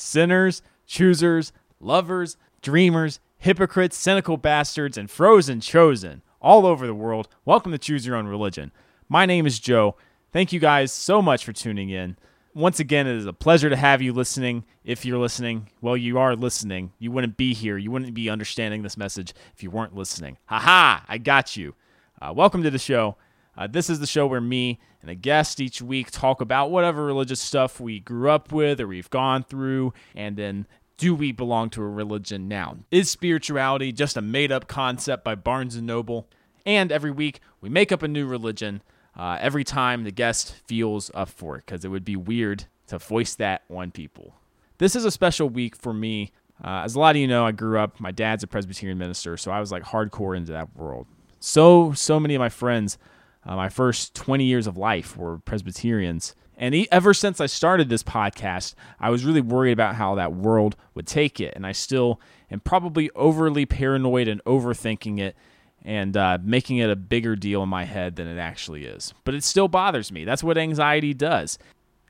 sinners, choosers, lovers, dreamers, hypocrites, cynical bastards, and frozen chosen all over the world. Welcome to Choose Your Own Religion. My name is Joe. Thank you guys so much for tuning in. Once again, it is a pleasure to have you listening. If you're listening, well, you are listening. You wouldn't be here. You wouldn't be understanding this message if you weren't listening. Haha, I got you. Uh, welcome to the show. Uh, this is the show where me and a guest each week talk about whatever religious stuff we grew up with or we've gone through, and then do we belong to a religion now? Is spirituality just a made up concept by Barnes and Noble? And every week we make up a new religion uh, every time the guest feels up for it, because it would be weird to voice that on people. This is a special week for me. Uh, as a lot of you know, I grew up, my dad's a Presbyterian minister, so I was like hardcore into that world. So, so many of my friends uh, my first 20 years of life were Presbyterians. And he, ever since I started this podcast, I was really worried about how that world would take it. And I still am probably overly paranoid and overthinking it and uh, making it a bigger deal in my head than it actually is. But it still bothers me. That's what anxiety does.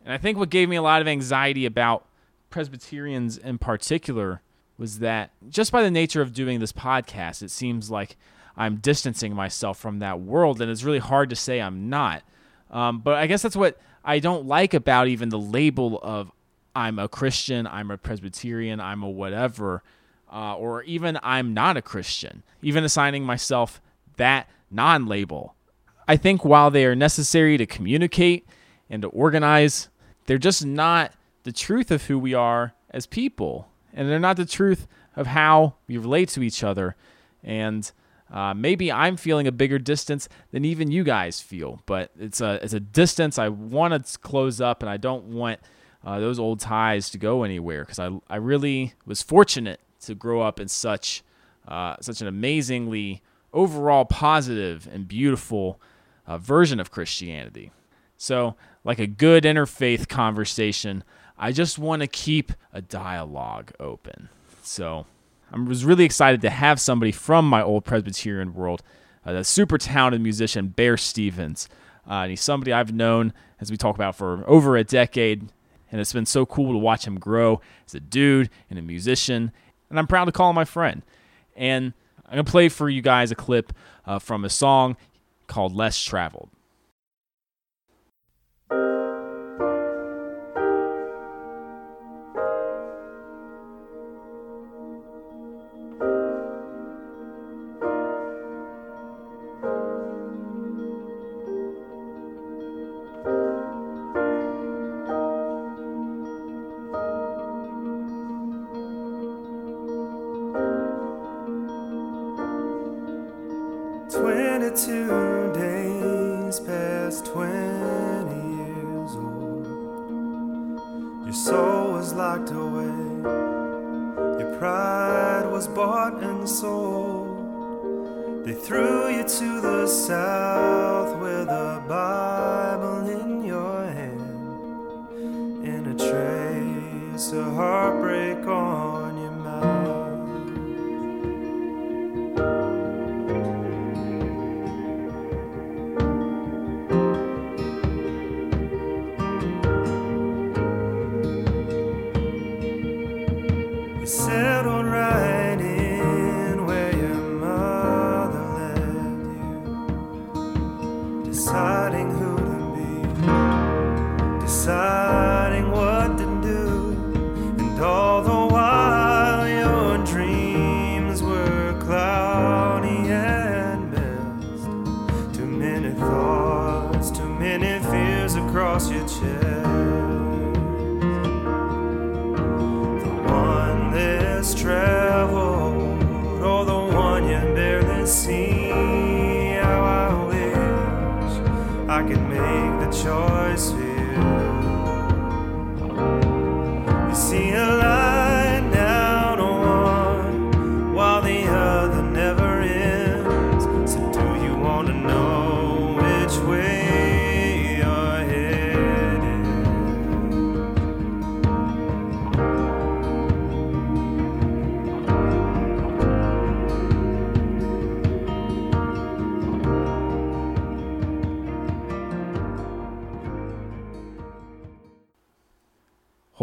And I think what gave me a lot of anxiety about Presbyterians in particular was that just by the nature of doing this podcast, it seems like I'm distancing myself from that world, and it's really hard to say I'm not. Um, but I guess that's what I don't like about even the label of I'm a Christian, I'm a Presbyterian, I'm a whatever, uh, or even I'm not a Christian, even assigning myself that non label. I think while they are necessary to communicate and to organize, they're just not the truth of who we are as people. And they're not the truth of how we relate to each other. And uh, maybe I'm feeling a bigger distance than even you guys feel, but it's a it's a distance I want to close up, and I don't want uh, those old ties to go anywhere because I I really was fortunate to grow up in such uh, such an amazingly overall positive and beautiful uh, version of Christianity. So, like a good interfaith conversation, I just want to keep a dialogue open. So. I was really excited to have somebody from my old Presbyterian world, uh, the super talented musician Bear Stevens. Uh, and he's somebody I've known, as we talk about, for over a decade. And it's been so cool to watch him grow as a dude and a musician. And I'm proud to call him my friend. And I'm going to play for you guys a clip uh, from a song called Less Traveled.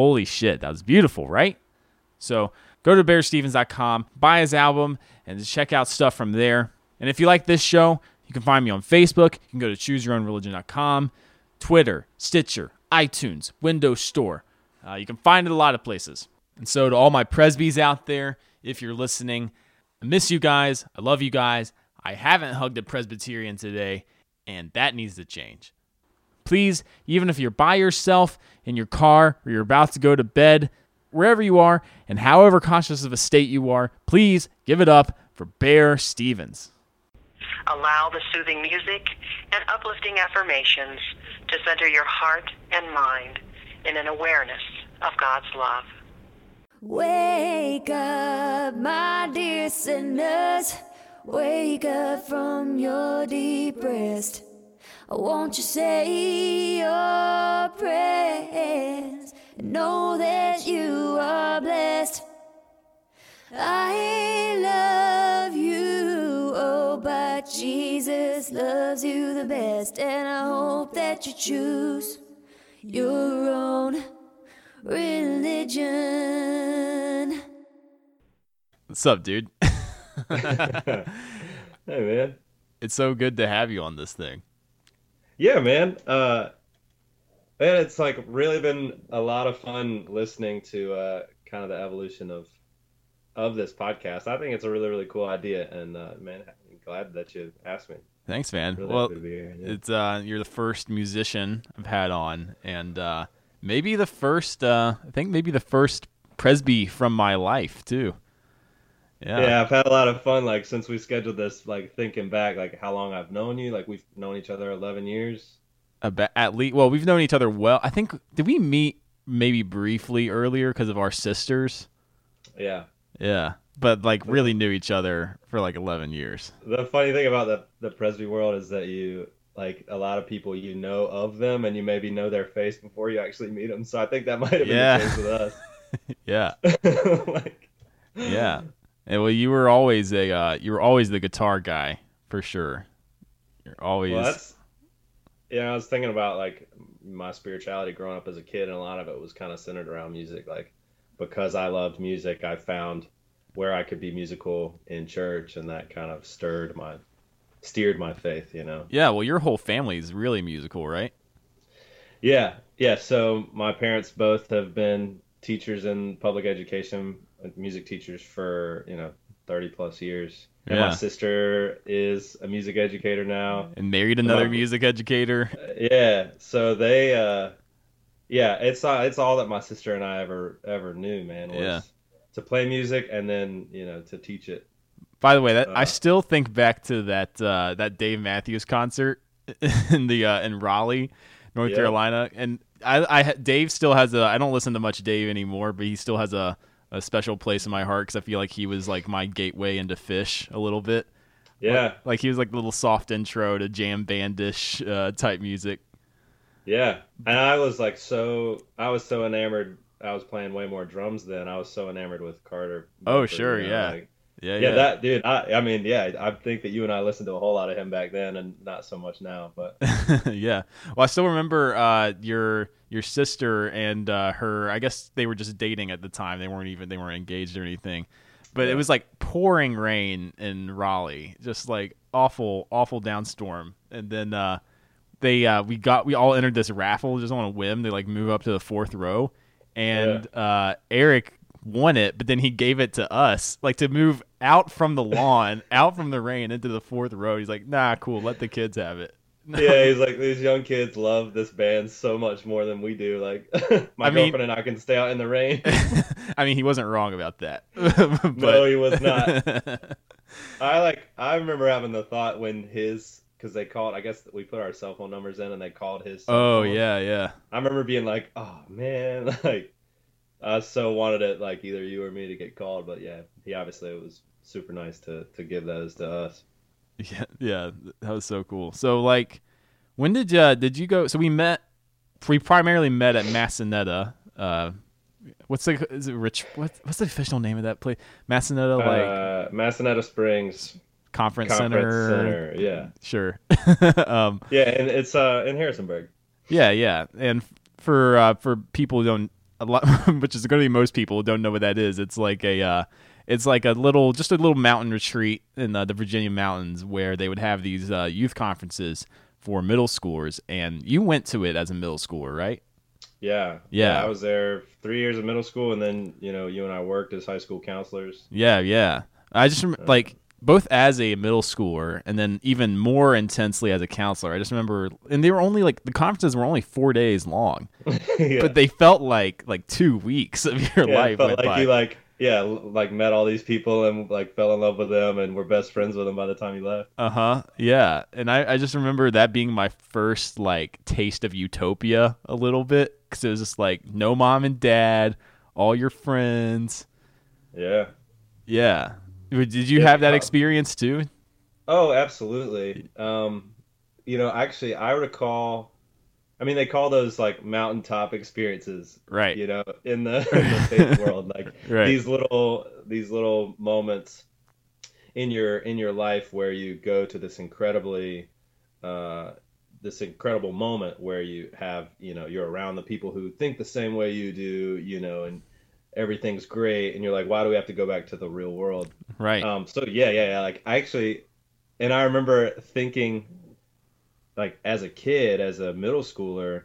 Holy shit, that was beautiful, right? So go to bearstevens.com, buy his album, and check out stuff from there. And if you like this show, you can find me on Facebook. You can go to chooseyourownreligion.com, Twitter, Stitcher, iTunes, Windows Store. Uh, you can find it a lot of places. And so to all my presbys out there, if you're listening, I miss you guys. I love you guys. I haven't hugged a Presbyterian today, and that needs to change. Please, even if you're by yourself in your car or you're about to go to bed, wherever you are, and however conscious of a state you are, please give it up for Bear Stevens. Allow the soothing music and uplifting affirmations to center your heart and mind in an awareness of God's love. Wake up, my dear sinners. Wake up from your deep rest. Won't you say your prayers and know that you are blessed? I love you, oh, but Jesus loves you the best, and I hope that you choose your own religion. What's up, dude? Hey man. It's so good to have you on this thing. Yeah, man. Uh man, it's like really been a lot of fun listening to uh kind of the evolution of of this podcast. I think it's a really, really cool idea and uh man, I'm glad that you asked me. Thanks, man. Really well, happy to be here. Yeah. it's uh, you're the first musician I've had on, and uh, maybe the first. Uh, I think maybe the first presby from my life too. Yeah. yeah, I've had a lot of fun like since we scheduled this, like thinking back like how long I've known you. Like we've known each other eleven years. About, at least, well, we've known each other well. I think did we meet maybe briefly earlier because of our sisters? Yeah. Yeah, but like really knew each other for like 11 years. The funny thing about the the Presby world is that you like a lot of people you know of them and you maybe know their face before you actually meet them. So I think that might have been Yeah. the case with us. Yeah, like, yeah. And well, you were always a uh, you were always the guitar guy for sure. You're always well, that's yeah. I was thinking about like my spirituality growing up as a kid, and a lot of it was kind of centered around music. Like because I loved music, I found where I could be musical in church, and that kind of stirred my steered my faith. You know. yeah. Well, your whole family is really musical, right? Yeah, yeah. So my parents both have been teachers in public education, music teachers for you know thirty plus years. And my sister is a music educator now. And married another Well- music educator. Uh, Yeah, so they, uh, yeah, it's uh, it's all that my sister and I ever ever knew, man. Was Yeah. To play music and then you know to teach it. By the way, that I Uh, still think back to that uh, that Dave Matthews concert in the uh, in Raleigh, North Yeah. Carolina, and I, I Dave still has a. I don't listen to much Dave anymore, but he still has a, a special place in my heart because I feel like he was like my gateway into Phish a little bit. Yeah, Like he was like the little soft intro to jam bandish uh, type music. yeah. And I was like so, I was so enamored. I was playing way more drums then. I was so enamored with Carter. Oh, sure, you know, yeah. like- Yeah, yeah, yeah, that dude. I, I mean, yeah, I think that you and I listened to a whole lot of him back then, and not so much now. But yeah. Well, I still remember uh, your your sister and uh, her. I guess they were just dating at the time. They weren't even they weren't engaged or anything. But it was like pouring rain in Raleigh, just like awful, awful downstorm. And then uh, they uh, we got we all entered this raffle just on a whim. They like move up to the fourth row, and uh, Eric won it, but then he gave it to us, like to move out from the lawn, out from the rain into the fourth row. He's like, "Nah, cool, let the kids have it." yeah, he's like these young kids love this band so much more than we do. Like my I mean- girlfriend and I can stay out in the rain. I mean, he wasn't wrong about that. but, No, he was not. I like I remember having the thought when his because they called. I guess we put our cell phone numbers in and they called his. oh phone. yeah, yeah. I remember being like, oh man, like I so wanted it like either you or me to get called, but yeah, he obviously it was super nice to to give those to us. Yeah, yeah, that was so cool. So like, when did uh did you go? So we met. We primarily met at Massanetta. Uh, what's the is it Rich? What, what's the official name of that place? Massanetta, like uh, Massanetta Springs conference, Conference center. Center. Yeah, Sure. um, yeah, and it's uh in Harrisonburg. yeah, yeah, and for uh, for people who don't a lot, which is going to be most people who don't know what that is. It's like a, uh, it's like a little, just a little mountain retreat in uh, the Virginia mountains where they would have these uh, youth conferences for middle schoolers, and you went to it as a middle schooler, right? Yeah. Yeah. I was there three years of middle school, and then you know you and I worked as high school counselors. Yeah, yeah. I just rem- like both as a middle schooler and then even more intensely as a counselor. I just remember, and they were only like the conferences were only four days long, yeah. but they felt like like two weeks of your yeah, it life felt went like by. you like yeah like met all these people and like fell in love with them and were best friends with them by the time you left. Uh huh. Yeah, and I, I just remember that being my first like taste of utopia a little bit because it was just like no mom and dad, all your friends. Yeah. Yeah. Did you Yeah, have that uh, experience too? Oh, absolutely. Um, you know, actually, I recall. I mean, they call those like mountaintop experiences, Right. you know, in the, in the faith world, like Right. these little these little moments in your in your life where you go to this incredibly uh, this incredible moment where you have you know you're around the people who think the same way you do, you know, and everything's great, and you're like, why do we have to go back to the real world? Right. Um, so yeah, yeah, yeah. Like I actually, and I remember thinking, like as a kid, as a middle schooler,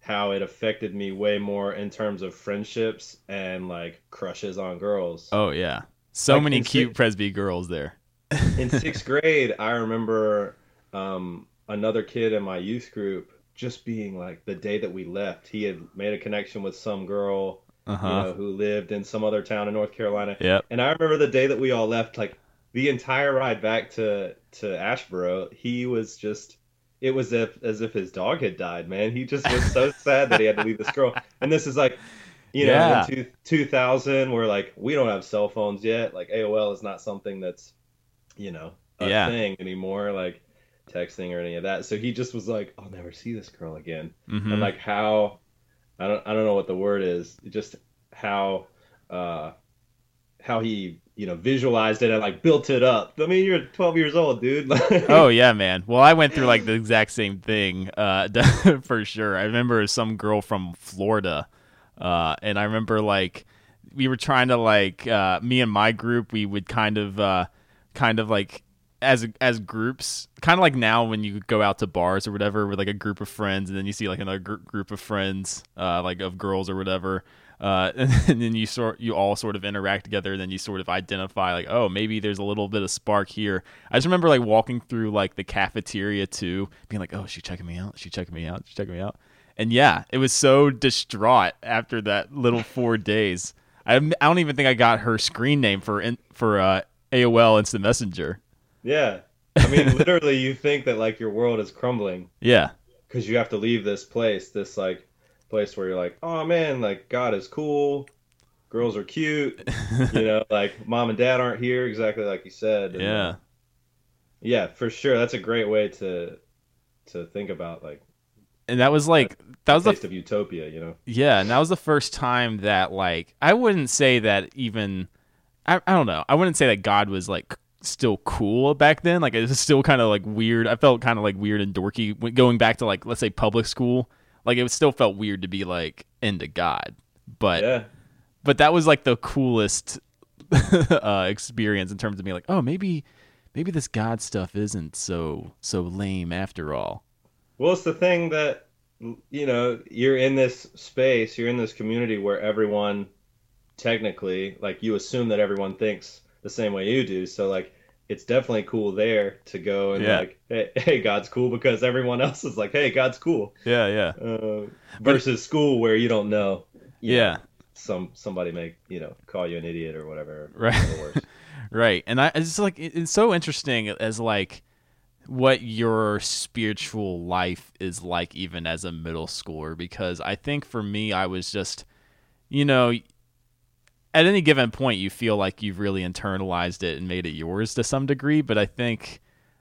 how it affected me way more in terms of friendships and like crushes on girls. oh yeah. So like many cute Presby girls there. In sixth grade, I remember um, another kid in my youth group just being like the day that we left, he had made a connection with some girl, Uh you know, who lived in some other town in North Carolina. Yep. And I remember the day that we all left, like the entire ride back to to Asheboro, he was just it was if, as if his dog had died, man. He just was so sad that he had to leave this girl. And this is like, you know, Yeah. in two, 2000, where like we don't have cell phones yet. Like AOL is not something that's, you know, a Yeah. thing anymore. Like texting or any of that. So he just was like, I'll never see this girl again hmm and like how I don't I don't know what the word is. Just how uh how he you know visualized it and like built it up. I mean, you're 12 years old, dude. oh yeah, man. Well, I went through like the exact same thing, uh, for sure. I remember some girl from Florida, uh, and I remember like we were trying to like uh, me and my group. We would kind of, uh, kind of like as as groups, kind of like now when you go out to bars or whatever with like a group of friends, and then you see like another gr- group of friends, uh, like of girls or whatever. Uh, and, then you sort you all sort of interact together and then you sort of identify like oh maybe there's a little bit of spark here. I just remember like walking through like the cafeteria too being like oh she checking me out? She checking me out? She checking me out? And yeah it was so distraught after that little four days. I, I don't even think i got her screen name for in, for uh, aol instant messenger. Yeah. I mean, literally you think that like your world is crumbling. Yeah. Cuz you have to leave this place, this like place where you're like, "Oh man, like God is cool. Girls are cute." you know, like mom and dad aren't here exactly like you said. And, uh, yeah Yeah, for sure. That's a great way to to think about like and that was like that was the taste of utopia, you know. Yeah, and that was the first time that like I wouldn't say that even I, I don't know. I wouldn't say that God was like still cool back then. Like it was still kind of like weird. I felt kind of like weird and dorky going back to like let's say public school. Like it still felt weird to be like into God. But Yeah. but that was like the coolest uh, experience in terms of being like, oh, maybe maybe this God stuff isn't so so lame after all. Well, it's the thing that you know, you're in this space, you're in this community where everyone technically, like you assume that everyone thinks the same way you do. So like it's definitely cool there to go and Yeah. like, hey, hey, God's cool because everyone else is like, hey, God's cool. Yeah, yeah, Uh, versus school where you don't know. you know, yeah. some somebody may you know call you an idiot or whatever. Right. Right. And I it's like it- it's so interesting as like what your spiritual life is like even as a middle schooler because I think for me I was just you know at any given point you feel like you've really internalized it and made it yours to some degree, but I think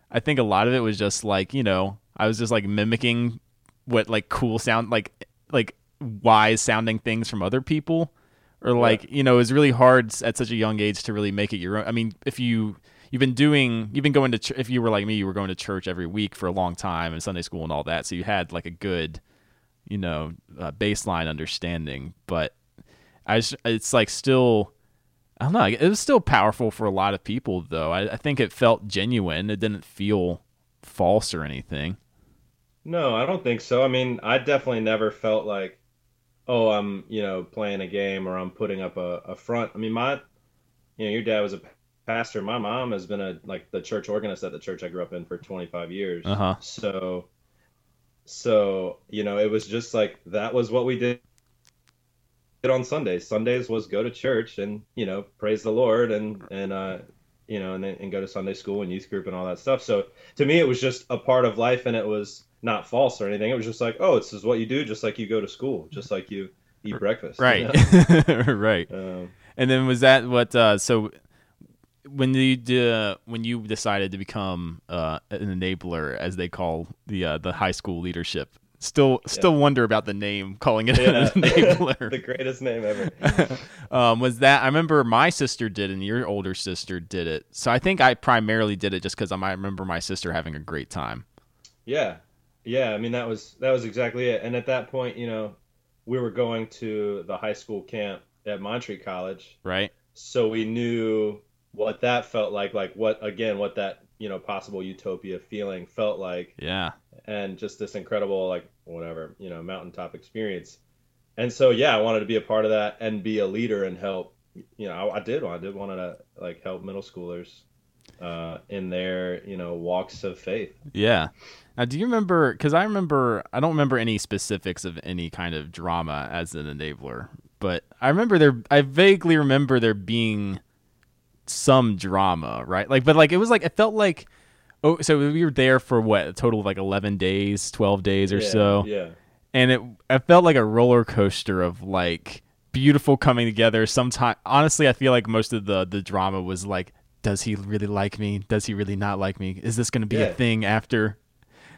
I think a lot of it was just like, you know, I was just like mimicking what like cool sound like like wise sounding things from other people. Or like you know it's really hard at such a young age to really make it your own. I mean if you you've been doing you've been going to ch- if you were like me you were going to church every week for a long time and sunday school and all that so you had like a good you know uh, baseline understanding. But I just, it's like still I don't know. It was still powerful for a lot of people though. I, I think it felt genuine. It didn't feel false or anything. No, I don't think so. I mean, I definitely never felt like, oh, I'm, you know, playing a game or I'm putting up a, a front. I mean, my, you know, your dad was a pastor. My mom has been a like the church organist at the church I grew up in for 25 years. Uh-huh. So, so you know, it was just like that was what we did on Sundays. Sundays was go to church and you know praise the Lord and and uh, you know and and go to Sunday school and youth group and all that stuff. So to me, it was just a part of life, and it was not false or anything. It was just like, oh, this is what you do, just like you go to school, just like you eat breakfast. you Right. know? right. Um, And then was that what? Uh, so when you d- when you decided to become uh, an enabler, as they call the uh, the high school leadership, still still wonder about the name, calling it yeah. an enabler. the greatest name ever. um, was that I remember my sister did and your older sister did it. So I think I primarily did it just because I might remember my sister having a great time. Yeah, yeah. I mean, that was that was exactly it. And at that point, you know, we were going to the high school camp at Montreat College, Right? so we knew what that felt like. Like what again? What that you know possible utopia feeling felt like, Yeah. and just this incredible like whatever you know mountaintop experience. And so yeah, I wanted to be a part of that and be a leader and help. You know, I, I did. I did want to like help middle schoolers uh, in their you know walks of faith. Yeah. Now, do you remember? Because I remember, I don't remember any specifics of any kind of drama as an enabler, but I remember there. I vaguely remember there being some drama, right? Like, but like it was like it felt like. Oh, so we were there for what a total of like eleven days, twelve days or Yeah, so, Yeah. and it it felt like a roller coaster of like beautiful coming together. Sometimes, honestly, I feel like most of the the drama was like, does he really like me? Does he really not like me? Is this going to be a thing after?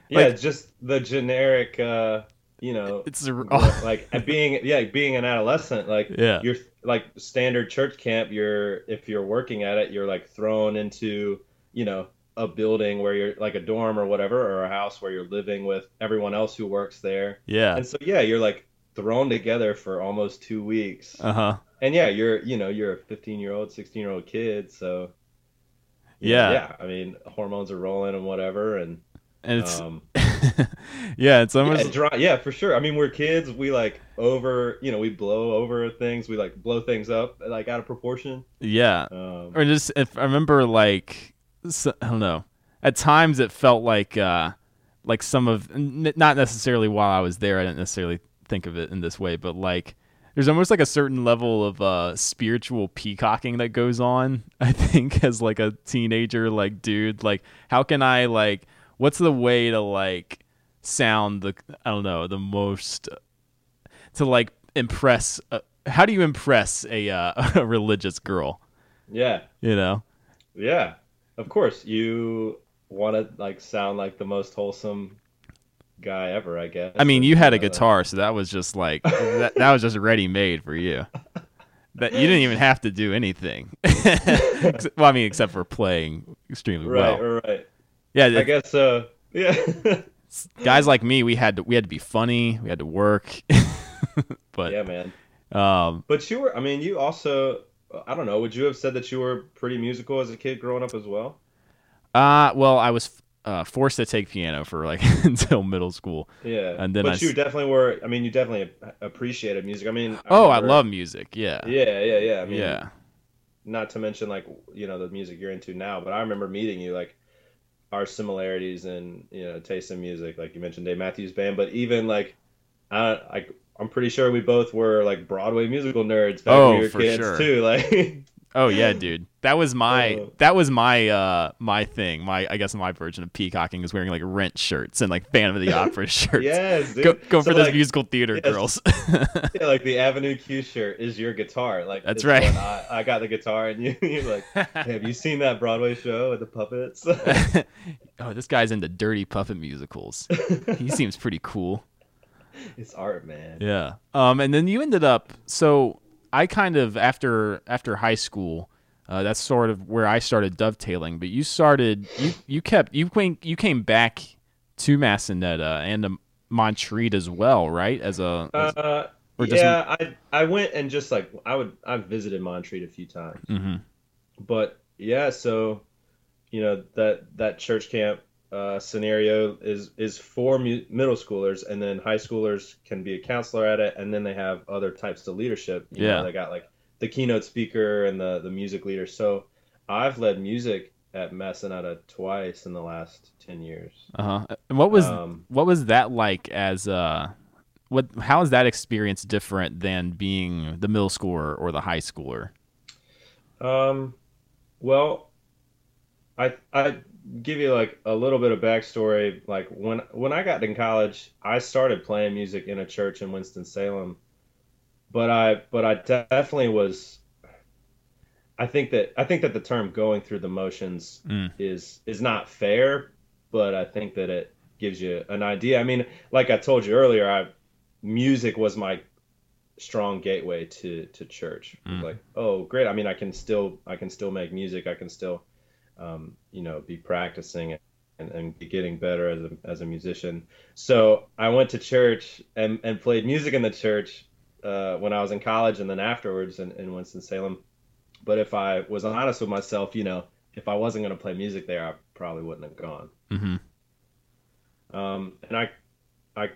Yeah, Like- just the generic, uh, you know, It's a, like being, yeah, being an adolescent, like Yeah. you're like standard church camp. You're if you're working at it, you're like thrown into, you know, a building where you're like a dorm or whatever, or a house where you're living with everyone else who works there. yeah. And so yeah, you're like thrown together for almost two weeks. Uh huh. And yeah, you're you know you're a 15 year old, 16 year old kid, so Yeah. yeah. I mean, hormones are rolling and whatever, and And it's um, yeah, it's almost yeah, dra- yeah, for sure. I mean, we're kids. We like over, you know, we blow over things. We like blow things up like out of proportion. yeah. Um, Or just if I remember like s I don't know. At times it felt like uh like some of n- not necessarily while I was there. I didn't necessarily think of it in this way, but like there's almost like a certain level of uh spiritual peacocking that goes on i think as like a teenager like dude like how can i like what's the way to like sound the i don't know the most to like impress uh, how do you impress a uh, a religious girl yeah, you know yeah. Of course, you want to like sound like the most wholesome guy ever. I guess. i mean you had a guitar so that was just like that, that was just ready made for you that you didn't even have to do anything well i mean except for playing extremely Right, well right. right. yeah I guess. Uh, yeah. guys like me, we had to we had to be funny, we had to work. but yeah, man. um, But you were. I mean, you also. I don't know. Would you have said that you were pretty musical as a kid growing up as well? uh, well, I was uh, forced to take piano for like until middle school. Yeah. And then but I you definitely were. I mean, you definitely appreciated music. I mean. Oh, I love music. Yeah, Yeah, yeah, yeah. I mean, yeah, not to mention like you know the music you're into now but i remember meeting you like our similarities in you know taste in music like you mentioned dave matthews band but even like i like i'm pretty sure we both were like broadway musical nerds back Oh, when we were for kids sure. too like Oh yeah, dude. That was my Uh, that was my uh my thing. My I guess my version of peacocking is wearing like rent shirts and like Phantom of the Opera shirts. yes dude. Go go So, for those musical theater yes. girls. yeah, like the avenue q shirt is your guitar like That's right. I, I got the guitar and you you're like "Hey, have you seen that broadway show with the puppets oh, this guy's into dirty puppet musicals. he seems pretty cool. it's art man Yeah. Um, and then you ended up. So I kind of after after high school, uh, that's sort of where I started dovetailing. But you started. You you kept you came you came back to Massanetta and to Montreat as well, right? As a as- Uh, Or just yeah, I I went and just like I would I've visited Montreat a few times, hmm but yeah, so you know that that church camp uh, scenario is is for mu- middle schoolers, and then high schoolers can be a counselor at it, and then they have other types of leadership. You know, Yeah. they got like the keynote speaker and the the music leader. So I've led music at Massanetta twice in the last ten years. Uh huh. And what was Um, what was that like as uh what how is that experience different than being the middle schooler or the high schooler? Um, well, I I give you like a little bit of backstory. Like when when I got in college, I started playing music in a church in Winston Salem, but I but I definitely was. I think that I think that the term "going through the motions" Mm. is is not fair, but I think that it gives you an idea. I mean, like I told you earlier, I music was my strong gateway to to church. Mm. Like, oh, great! I mean, I can still I can still make music. I can still, um, you know, be practicing and, and be getting better as a as a musician. So I went to church and and played music in the church uh, when I was in college and then afterwards in, in Winston Salem. But if I was honest with myself, you know, if I wasn't going to play music there, I probably wouldn't have gone. Mm-hmm. Um, and I, I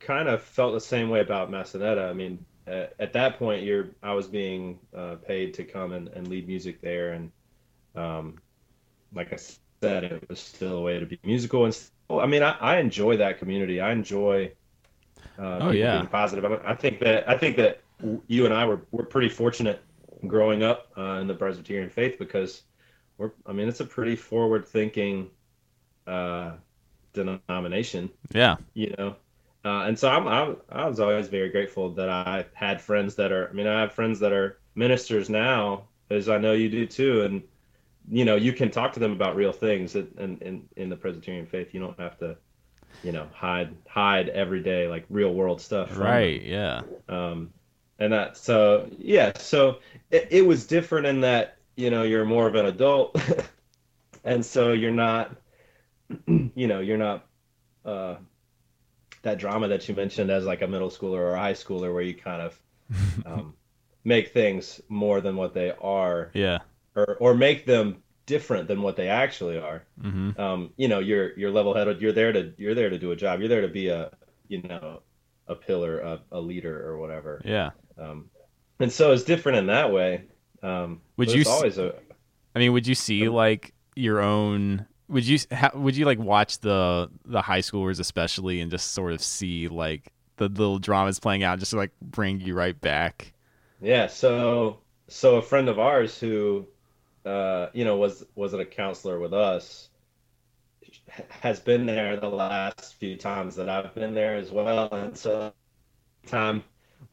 kind of felt the same way about Massanetta. I mean, at, at that point, you're I was being uh, paid to come and, and lead music there, and um, like I said, it was still a way to be musical. And still, I mean, I, I enjoy that community. I enjoy. Uh, people yeah. being positive. I, I think that I think that you and I were were pretty fortunate growing up uh, in the Presbyterian faith because we're. I mean, it's a pretty forward thinking. Uh, denomination, Yeah. you know. Uh, and so I'm, I'm I was always very grateful that I had friends that are. I mean, I have friends that are ministers now, as I know you do too, and you know you can talk to them about real things. And in, in, in the Presbyterian faith, you don't have to, you know, hide hide every day like real world stuff. from them. Right. Yeah. Um, and that so yeah, so it, it was different in that you know you're more of an adult, and so you're not, you know, you're not uh, that drama that you mentioned as like a middle schooler or a high schooler where you kind of um, make things more than what they are, Yeah. Or or make them different than what they actually are. Mm-hmm. Um, you know, you're you're level headed. You're there to you're there to do a job. You're there to be a you know a pillar, a, a leader, or whatever. Yeah. Um, and so it's different in that way. Um, Would you always a I mean, would you see like your own? Would you ha, would you like watch the the high schoolers especially and just sort of see like the little dramas playing out, just to, like bring you right back? yeah. So so a friend of ours who, uh, you know, was was a counselor with us, has been there the last few times that I've been there as well, and so time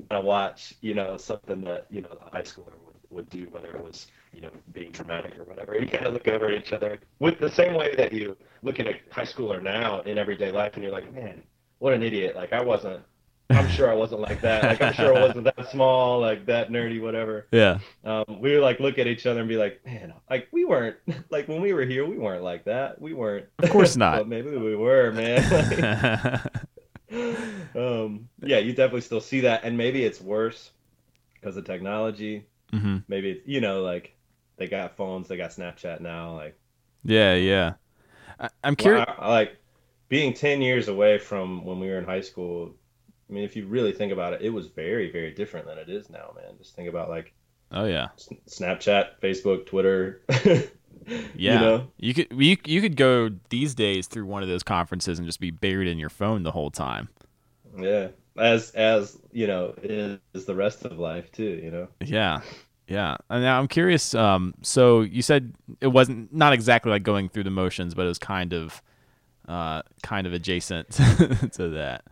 I watch, you know, something that you know the high schooler would, would do, whether it was you know being dramatic or whatever. You kind of look over at each other with the same way that you look at a high schooler now in everyday life, and you're like, man, what an idiot! Like I wasn't. I'm sure I wasn't like that. Like I'm sure I wasn't that small, like that nerdy, whatever. Yeah. Um, we would like look at each other and be like, man, like we weren't like when we were here, we weren't like that. We weren't. Of course not. but maybe we were, man. um, yeah, you definitely still see that, and maybe it's worse because of technology. hmm Maybe it's, you know, like they got phones, they got Snapchat now. Like, Yeah. Yeah. I, I'm well, curious. I- I like being ten years away from when we were in high school. I mean, if you really think about it, it was very, very different than it is now, man. Just think about like Oh yeah. Snapchat, Facebook, Twitter. Yeah. You know? you could you you could go these days through one of those conferences and just be buried in your phone the whole time. Yeah. As as you know, is, is the rest of life too, you know. Yeah. Yeah. And now I'm curious. Um, so you said it wasn't not exactly like going through the motions, but it was kind of, uh, kind of adjacent to that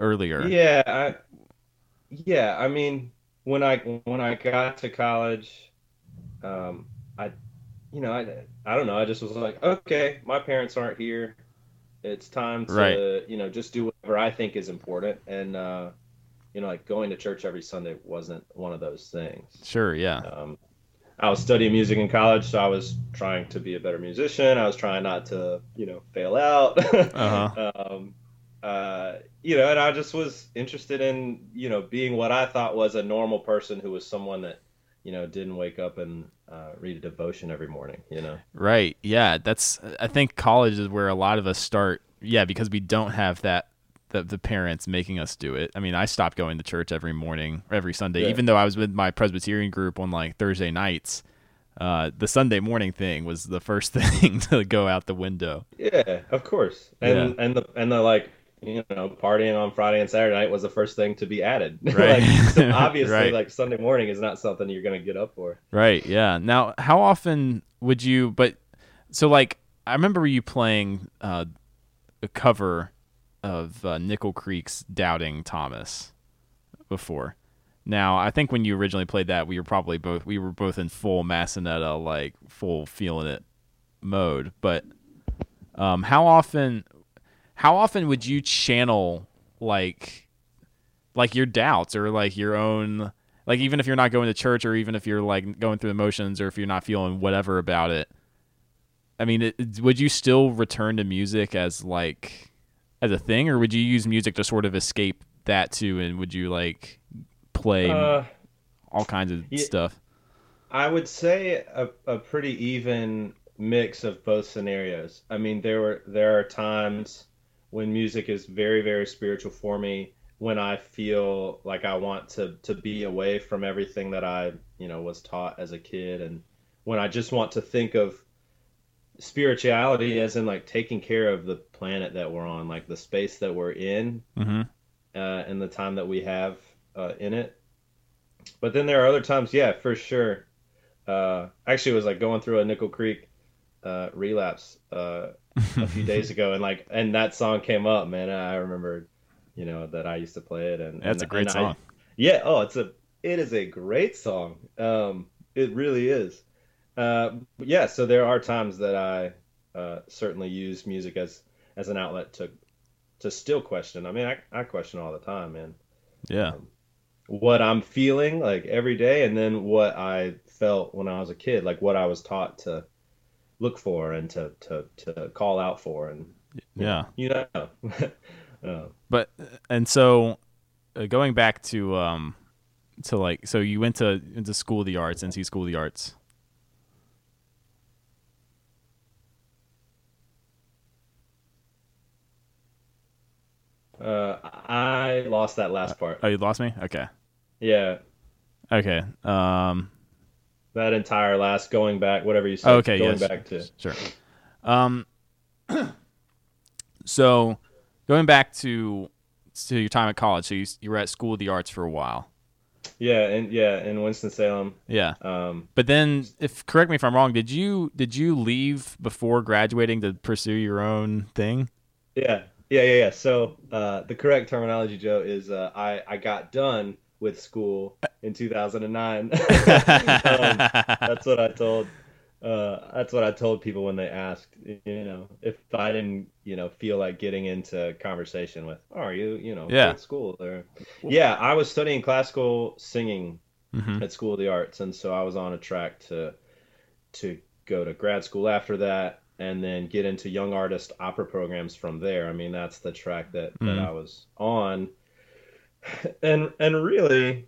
earlier. Yeah, I yeah, I mean, when I when I got to college, um, I, you know, I I don't know, I just was like, okay, my parents aren't here. It's time to, Right. you know, just do whatever I think is important. And uh, you know, like going to church every Sunday wasn't one of those things. Sure. Yeah. Um, I was studying music in college, so I was trying to be a better musician. I was trying not to, you know, fail out. Uh-huh. um, uh, you know, and I just was interested in, you know, being what I thought was a normal person who was someone that, you know, didn't wake up and uh, read a devotion every morning, you know. Right. Yeah. That's. I think college is where a lot of us start. Yeah, because we don't have that. The, the parents making us do it. I mean, I stopped going to church every morning, every Sunday, Yeah. even though I was with my Presbyterian group on like Thursday nights. Uh, the Sunday morning thing was the first thing to go out the window. Yeah, of course. And and the and the like, you know, partying on Friday and Saturday night was the first thing to be added. Right. like, so obviously, Right. like Sunday morning is not something you're gonna get up for. Right. Yeah. Now, how often would you? But so, like, I remember you playing uh, a cover of uh, Nickel Creek's "Doubting Thomas" before. Now, I think when you originally played that, we were probably both we were both in full Massanetta, like full feeling it mode. But um, how often, how often would you channel like, like your doubts or like your own, like even if you're not going to church or even if you're like going through emotions or if you're not feeling whatever about it. I mean, it, would you still return to music as like as a thing, or would you use music to sort of escape that too? And would you like play Uh, all kinds of yeah. stuff? I would say a, a pretty even mix of both scenarios. I mean, there were there are times when music is very very spiritual for me when I feel like I want to to be away from everything that I you know was taught as a kid, and when I just want to think of spirituality as in like taking care of the planet that we're on, like the space that we're in, Mm-hmm. uh, and the time that we have uh, in it. But then there are other times, yeah, for sure. Uh, actually, it was like going through a Nickel Creek uh, relapse uh, a few days ago, and like, and that song came up, man. I remember, you know, that I used to play it, and That's and- a great and I- song. yeah. Oh, it's a it is a great song. Um, it really is. Uh, yeah. So there are times that I uh, certainly use music as as an outlet to to still question. I mean, I, I question all the time, man. Yeah. What I'm feeling like every day, and then what I felt when I was a kid, like what I was taught to look for and to to to call out for, and Yeah. you know. uh, But and so uh, going back to um to like so you went to into school of the arts, NC School of the Arts. uh, I lost that last part. Oh, you lost me. Okay. Yeah, Okay. Um. That entire last going back, whatever you said, Okay. going yes. back to. Sure. Um. so, going back to to your time at college, so you you were at School of the Arts for a while. Yeah, and yeah, in Winston Salem. Yeah. Um, But then, if correct me if I'm wrong, did you did you leave before graduating to pursue your own thing? yeah, yeah, yeah, yeah. So uh, the correct terminology, Joe, is uh, I I got done with school in 2009. um, that's what I told. Uh, that's what I told people when they asked, you know, if I didn't, you know, feel like getting into conversation with, oh, are you, you know, Yeah. at school or, yeah, I was studying classical singing Mhm. at School of the Arts, and so I was on a track to to go to grad school after that, and then get into young artist opera programs from there. I mean, that's the track that that Mhm. I was on, and and really,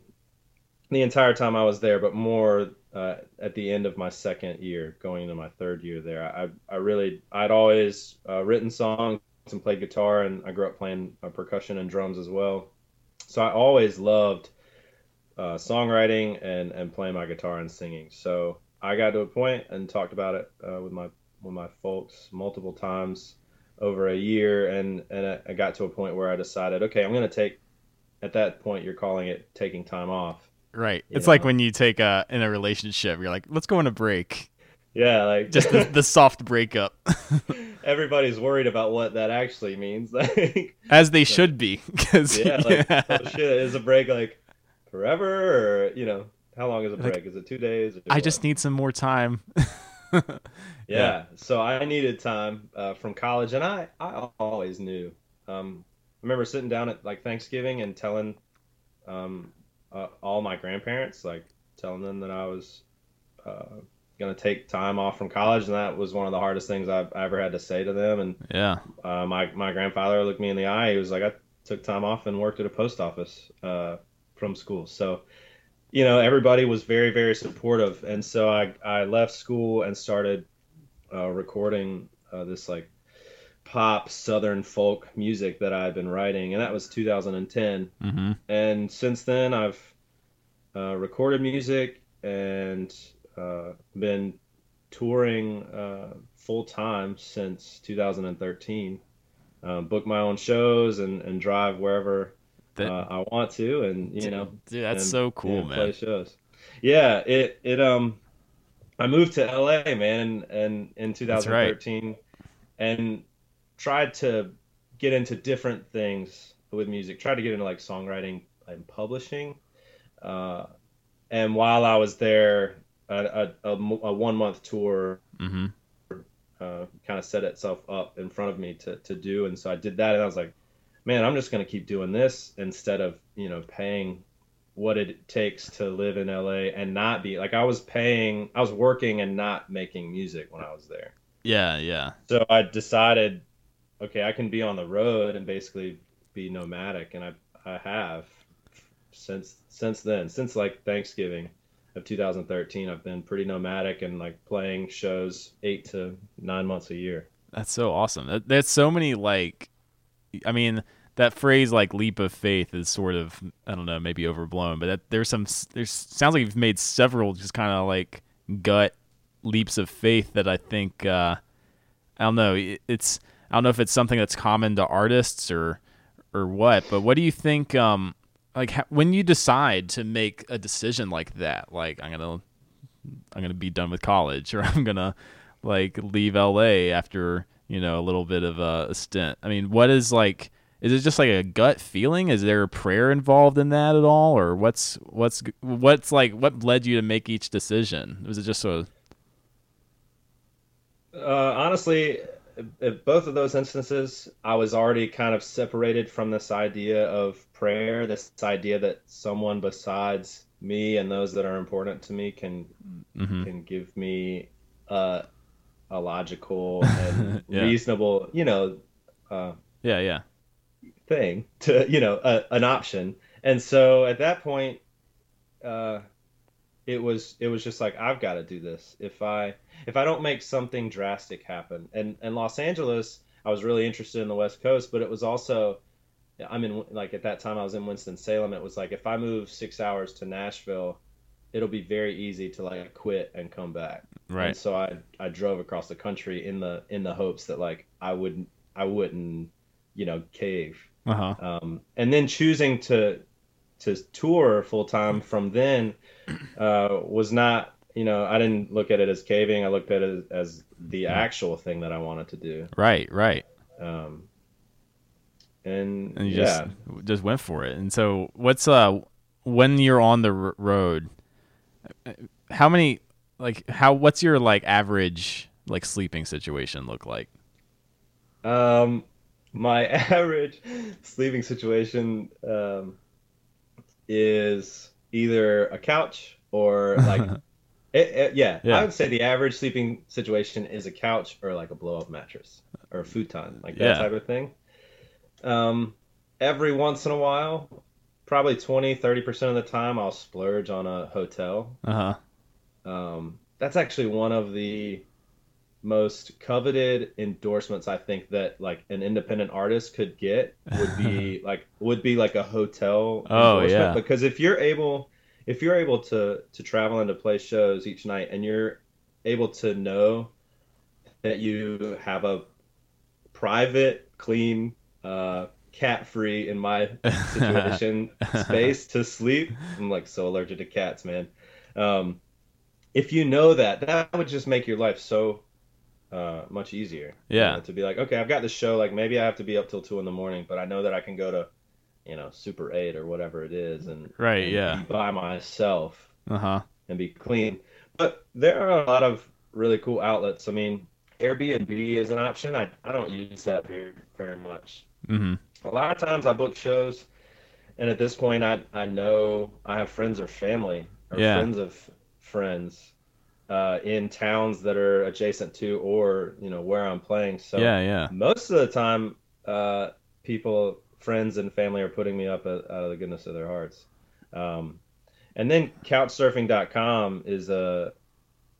the entire time I was there, but more uh, at the end of my second year, going into my third year there, I I really I'd always uh, written songs and played guitar, and I grew up playing uh, percussion and drums as well. So I always loved uh, songwriting and and playing my guitar and singing. So I got to a point and talked about it uh, with my with my folks multiple times over a year, and and I- got to a point where I decided, okay, I'm going to take. At that point, you're calling it taking time off. Right. It's like when you take a in a relationship, you're like, let's go on a break. Yeah, like Just the, the soft breakup, everybody's worried about what that actually means. Like, as they should be, because yeah, like oh shit, is a break like forever, or you know, how long is a Like, break? is it two days? I what? just need some more time. yeah. Yeah. So I needed time uh, from college, and I I always knew. Um, remember sitting down at like Thanksgiving and telling um, uh, all my grandparents, like telling them that I was uh, gonna take time off from college, and that was one of the hardest things I've ever had to say to them. And Yeah. uh, my my grandfather looked me in the eye. He was like, I took time off and worked at a post office uh, from school. So, you know, everybody was very very supportive, and so I I left school and started uh, recording uh, this like pop southern folk music that I've been writing, and that was 2010. Mm-hmm. And since then, I've uh, recorded music and uh, been touring uh, full time since 2013. Uh, book my own shows and, and drive wherever That- uh, I want to, and you know, Dude, that's and- so cool, man. Play shows. Yeah, it it um, I moved to LA, man, and in right. 2013, and tried to get into different things with music. Tried to get into like songwriting and publishing. Uh, and while I was there, a, a, a, a one month tour Mm-hmm. uh, kind of set itself up in front of me to, to do. And so I did that, and I was like, man, I'm just going to keep doing this instead of, you know, paying what it takes to live in LA and not be like I was paying, I was working and not making music when I was there. Yeah, yeah. So I decided, okay, I can be on the road and basically be nomadic, and I I have since since then, since like Thanksgiving of 2013, I've been pretty nomadic and like playing shows eight to nine months a year. That's so awesome. That, there's so many like, I mean, that phrase like leap of faith is sort of I don't know maybe overblown, but that, there's some there's sounds like you've made several just kind of like gut leaps of faith that I think uh, I don't know it, it's I don't know if it's something that's common to artists or or what, but what do you think? Um, like ha- when you decide to make a decision like that, like I'm gonna I'm gonna be done with college or I'm gonna like leave LA after you know a little bit of a, a stint. I mean, what is like? Is it just like a gut feeling? Is there a prayer involved in that at all, or what's what's what's like what led you to make each decision? Was it just a Uh, honestly, both of those instances, I was already kind of separated from this idea of prayer, this idea that someone besides me and those that are important to me can Mhm. can give me uh, a logical and Yeah. reasonable, you know, uh, yeah yeah thing to you know a, an option and so at that point uh it was it was just like i've got to do this. If i if i don't make something drastic happen and and los angeles i was really interested in the west coast but it was also i'm in like at that time i was in winston-salem it was like if i move six hours to nashville it'll be very easy to like quit and come back. And right so I I drove across the country in the in the hopes that like I wouldn't I wouldn't you know cave. uh huh Um, and then choosing to to tour full time from then uh, was not you know I didn't look at it as caving. I looked at it as the actual thing that I wanted to do. right right Um, and, and you yeah, just just went for it. And so what's uh when you're on the r- road, how many like how what's your like average like sleeping situation look like? Um, my average sleeping situation um, is either a couch or like, it, it- yeah, Yeah. I would say the average sleeping situation is a couch or like a blow up mattress or a futon, like that Yeah. type of thing. Um, every once in a while, probably 20, 30% of the time, I'll splurge on a hotel. Uh huh. Um, that's actually one of the most coveted endorsements I think that like an independent artist could get would be like would be like a hotel Oh, endorsement yeah. because if you're able if you're able to to travel and to play shows each night and you're able to know that you have a private clean uh cat free in my situation space to sleep i'm like so allergic to cats man um if you know that that would just make your life so uh much easier you Yeah. know, to be like okay i've got this show like maybe i have to be up till two in the morning but i know that i can go to you know super 8 or whatever it is and Right, and yeah. be by myself Uh huh. and be clean. But there are a lot of really cool outlets. I mean, Airbnb is an option. I, I don't use that very very much. hmm A lot of times I book shows, and at this point I I know I have friends or family or Yeah. friends of friends uh, in towns that are adjacent to or you know where I'm playing. So yeah, yeah. most of the time, uh, people, friends, and family are putting me up out of the goodness of their hearts. Um, and then Couchsurfing.com is a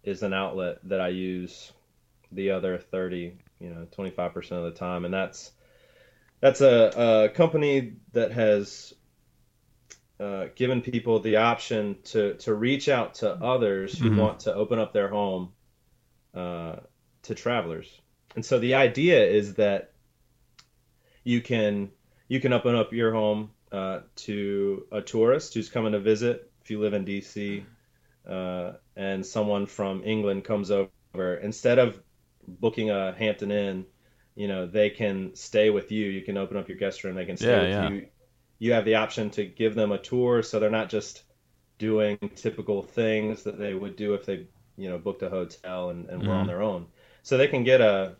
is an outlet that I use the other thirty, you know, twenty five percent of the time, and that's that's a, a company that has uh, given people the option to to reach out to others who Mhm. want to open up their home uh, to travelers. And so the idea is that you can you can open up your home uh, to a tourist who's coming to visit. If you live in DC, uh, and someone from England comes over, instead of booking a Hampton Inn, you know they can stay with you. You can open up your guest room. They can stay Yeah, with yeah. you. You have the option to give them a tour, so they're not just doing typical things that they would do if they, you know, booked a hotel and, and were on Mhm. their own. So they can get a,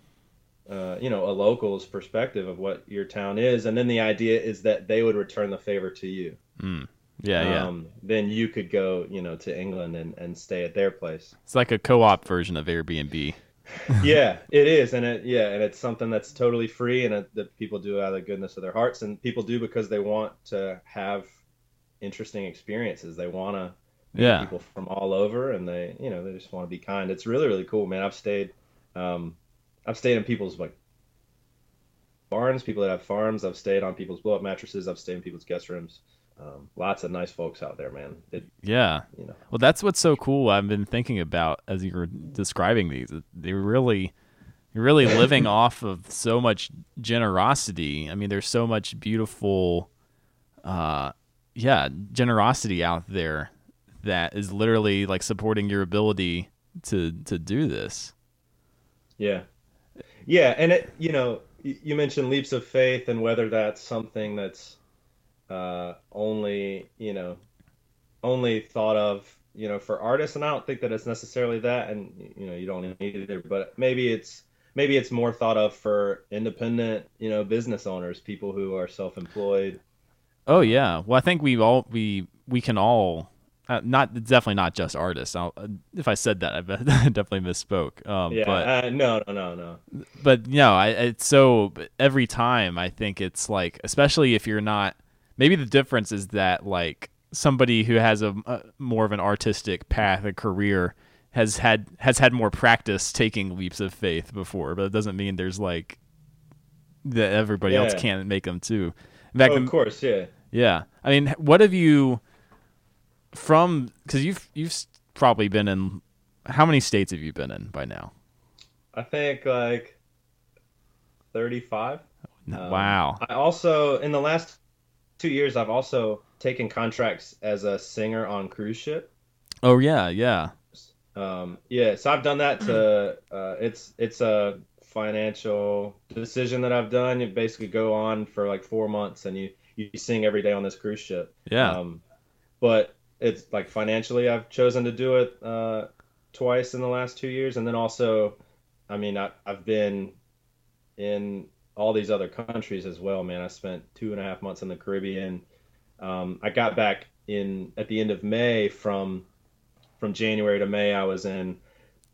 uh, you know, a local's perspective of what your town is, and then the idea is that they would return the favor to you. Mm. Yeah, yeah. Um, then you could go, you know, to England and, and stay at their place. it's like a co-op version of Airbnb. yeah, it is, and it yeah, and it's something that's totally free and it, that people do out of the goodness of their hearts, and people do because they want to have interesting experiences. They want to Yeah. people from all over, and they you know they just want to be kind. It's really really cool, man. I've stayed, um, I've stayed in people's like barns, people that have farms. I've stayed on people's blow up mattresses. I've stayed in people's guest rooms. Um, lots of nice folks out there, man. It, Yeah. you know, Well, that's what's so cool. I've been thinking about as you were describing these. They really, you're really living off of so much generosity. I mean, there's so much beautiful, uh, yeah, generosity out there that is literally like supporting your ability to to do this. Yeah. Yeah, and it you know, you mentioned leaps of faith and whether that's something that's uh only, you know, only thought of, you know, for artists and I don't think that it's necessarily that and you know, you don't need it but maybe it's maybe it's more thought of for independent, you know, business owners, people who are self-employed. Oh yeah. Well, I think we all we we can all uh, not definitely not just artists. I'll, uh, if I said that, I definitely misspoke. Um, Yeah, but uh, no, no, no, no. but no, I it's so every time I think it's like, especially if you're not. Maybe the difference is that like somebody who has a, a more of an artistic path, a career, has had has had more practice taking leaps of faith before, but it doesn't mean there's like that everybody else can't make them too. In fact, Oh, of course, yeah. yeah, I mean, what have you from? Because you've you've probably been in. How many states have you been in by now? I think like 35. Um, wow. I also in the last two years I've also taken contracts as a singer on cruise ship. Oh yeah, yeah. Um, yeah, so I've done that to uh, it's it's a financial decision that I've done. You basically go on for like four months and you you sing every day on this cruise ship. Yeah. Um, but it's like financially I've chosen to do it uh, twice in the last two years, and then also, I mean I, I've been in all these other countries as well, man. I spent two and a half months in the Caribbean. Um, I got back in at the end of May from from January to May. I was in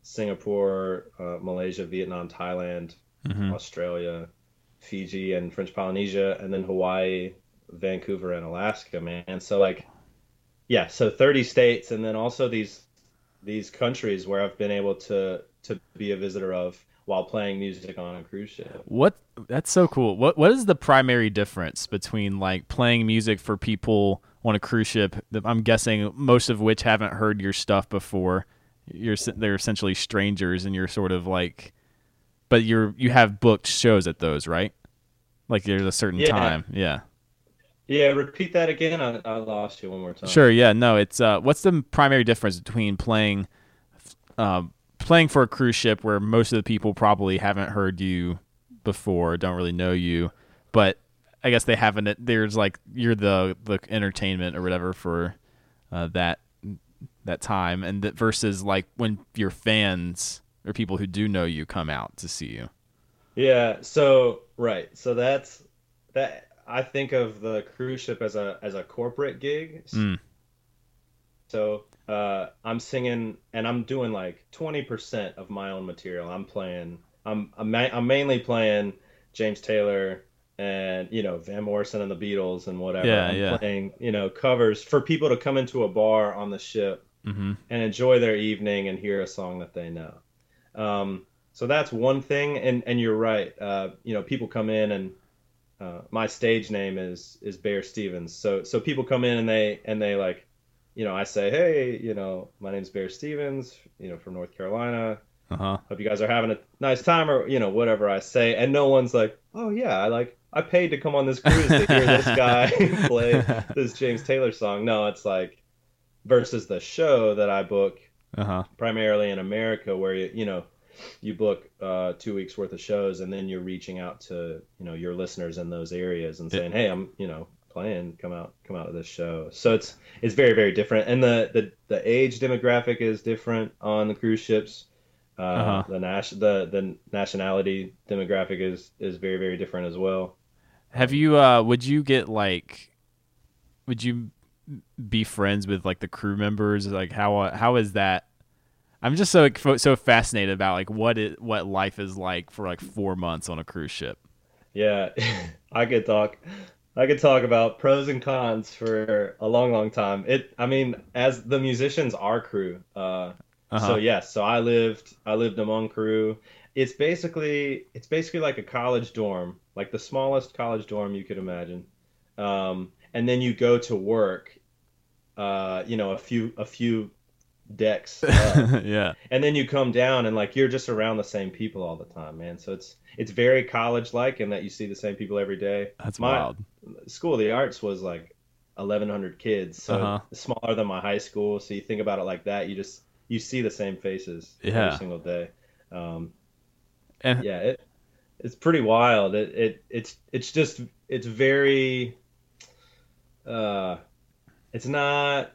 Singapore, uh, Malaysia, Vietnam, Thailand, Mhm. Australia, Fiji, and French Polynesia, and then Hawaii, Vancouver, and Alaska, man. So like, yeah, so 30 states, and then also these these countries where I've been able to to be a visitor of while playing music on a cruise ship. What that's so cool. What what is the primary difference between like playing music for people on a cruise ship? that I'm guessing most of which haven't heard your stuff before. You're they're essentially strangers, and you're sort of like, but you're you have booked shows at those, right? Like there's a certain Yeah. time, yeah. Yeah, repeat that again. I, I lost you one more time. Sure, yeah, no, it's uh, what's the primary difference between playing, um, playing for a cruise ship where most of the people probably haven't heard you before, don't really know you, but I guess they haven't. There's like you're the the entertainment or whatever for uh, that that time, and that versus like when your fans or people who do know you come out to see you. Yeah, so right. So that's that I think of the cruise ship as a as a corporate gig. Mm. So uh, I'm singing and I'm doing like 20% of my own material. I'm playing. I'm I'm, ma- I'm mainly playing James Taylor and you know Van Morrison and the Beatles and whatever. Yeah, I'm yeah. playing you know covers for people to come into a bar on the ship Mm-hmm. and enjoy their evening and hear a song that they know. Um, so that's one thing, and and you're right. Uh, you know, people come in and uh, my stage name is is Bear Stevens. So so people come in and they and they like, you know, I say, hey, you know, my name's Bear Stevens, you know, from North Carolina. Uh huh. Hope you guys are having a nice time, or you know, whatever I say, and no one's like, oh yeah, I like. I paid to come on this cruise to hear this guy play this James Taylor song. No, it's like versus the show that I book Uh huh. primarily in America, where you you know you book uh, two weeks worth of shows, and then you're reaching out to you know your listeners in those areas and saying, hey, I'm you know playing, come out come out of this show. So it's it's very very different, and the the, the age demographic is different on the cruise ships. Uh, Uh-huh. The nas- the the nationality demographic is is very very different as well. Have you? uh Would you get like? Would you be friends with like the crew members? Like how uh, how is that? I'm just so so fascinated about like what it what life is like for like four months on a cruise ship. Yeah, I could talk. I could talk about pros and cons for a long, long time. It, I mean, as the musicians are crew. Uh, Uh-huh. So yes, so I lived, I lived among crew. It's basically, it's basically like a college dorm, like the smallest college dorm you could imagine. Um, and then you go to work, uh, you know, a few, a few decks yeah. and then you come down and like you're just around the same people all the time man so it's it's very college like in that you see the same people every day That's My- wild. school of the arts was like 1100 kids so Uh-huh. smaller than my high school so you think about it like that you just you see the same faces Yeah. every single day um And yeah it it's pretty wild it, it it's it's just it's very uh it's not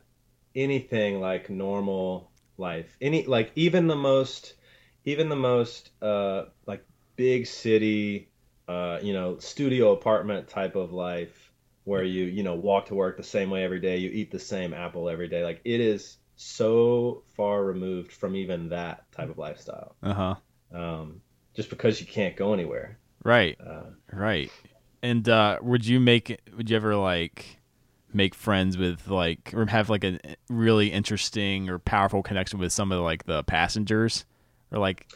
anything like normal life any like even the most even the most uh like big city uh you know studio apartment type of life where you you know walk to work the same way every day you eat the same apple every day like it is so far removed from even that type of lifestyle uh huh. um just because you can't go anywhere Right. uh Right. And uh would you make would you ever like make friends with like or have like a really interesting or powerful connection with some of like the passengers or like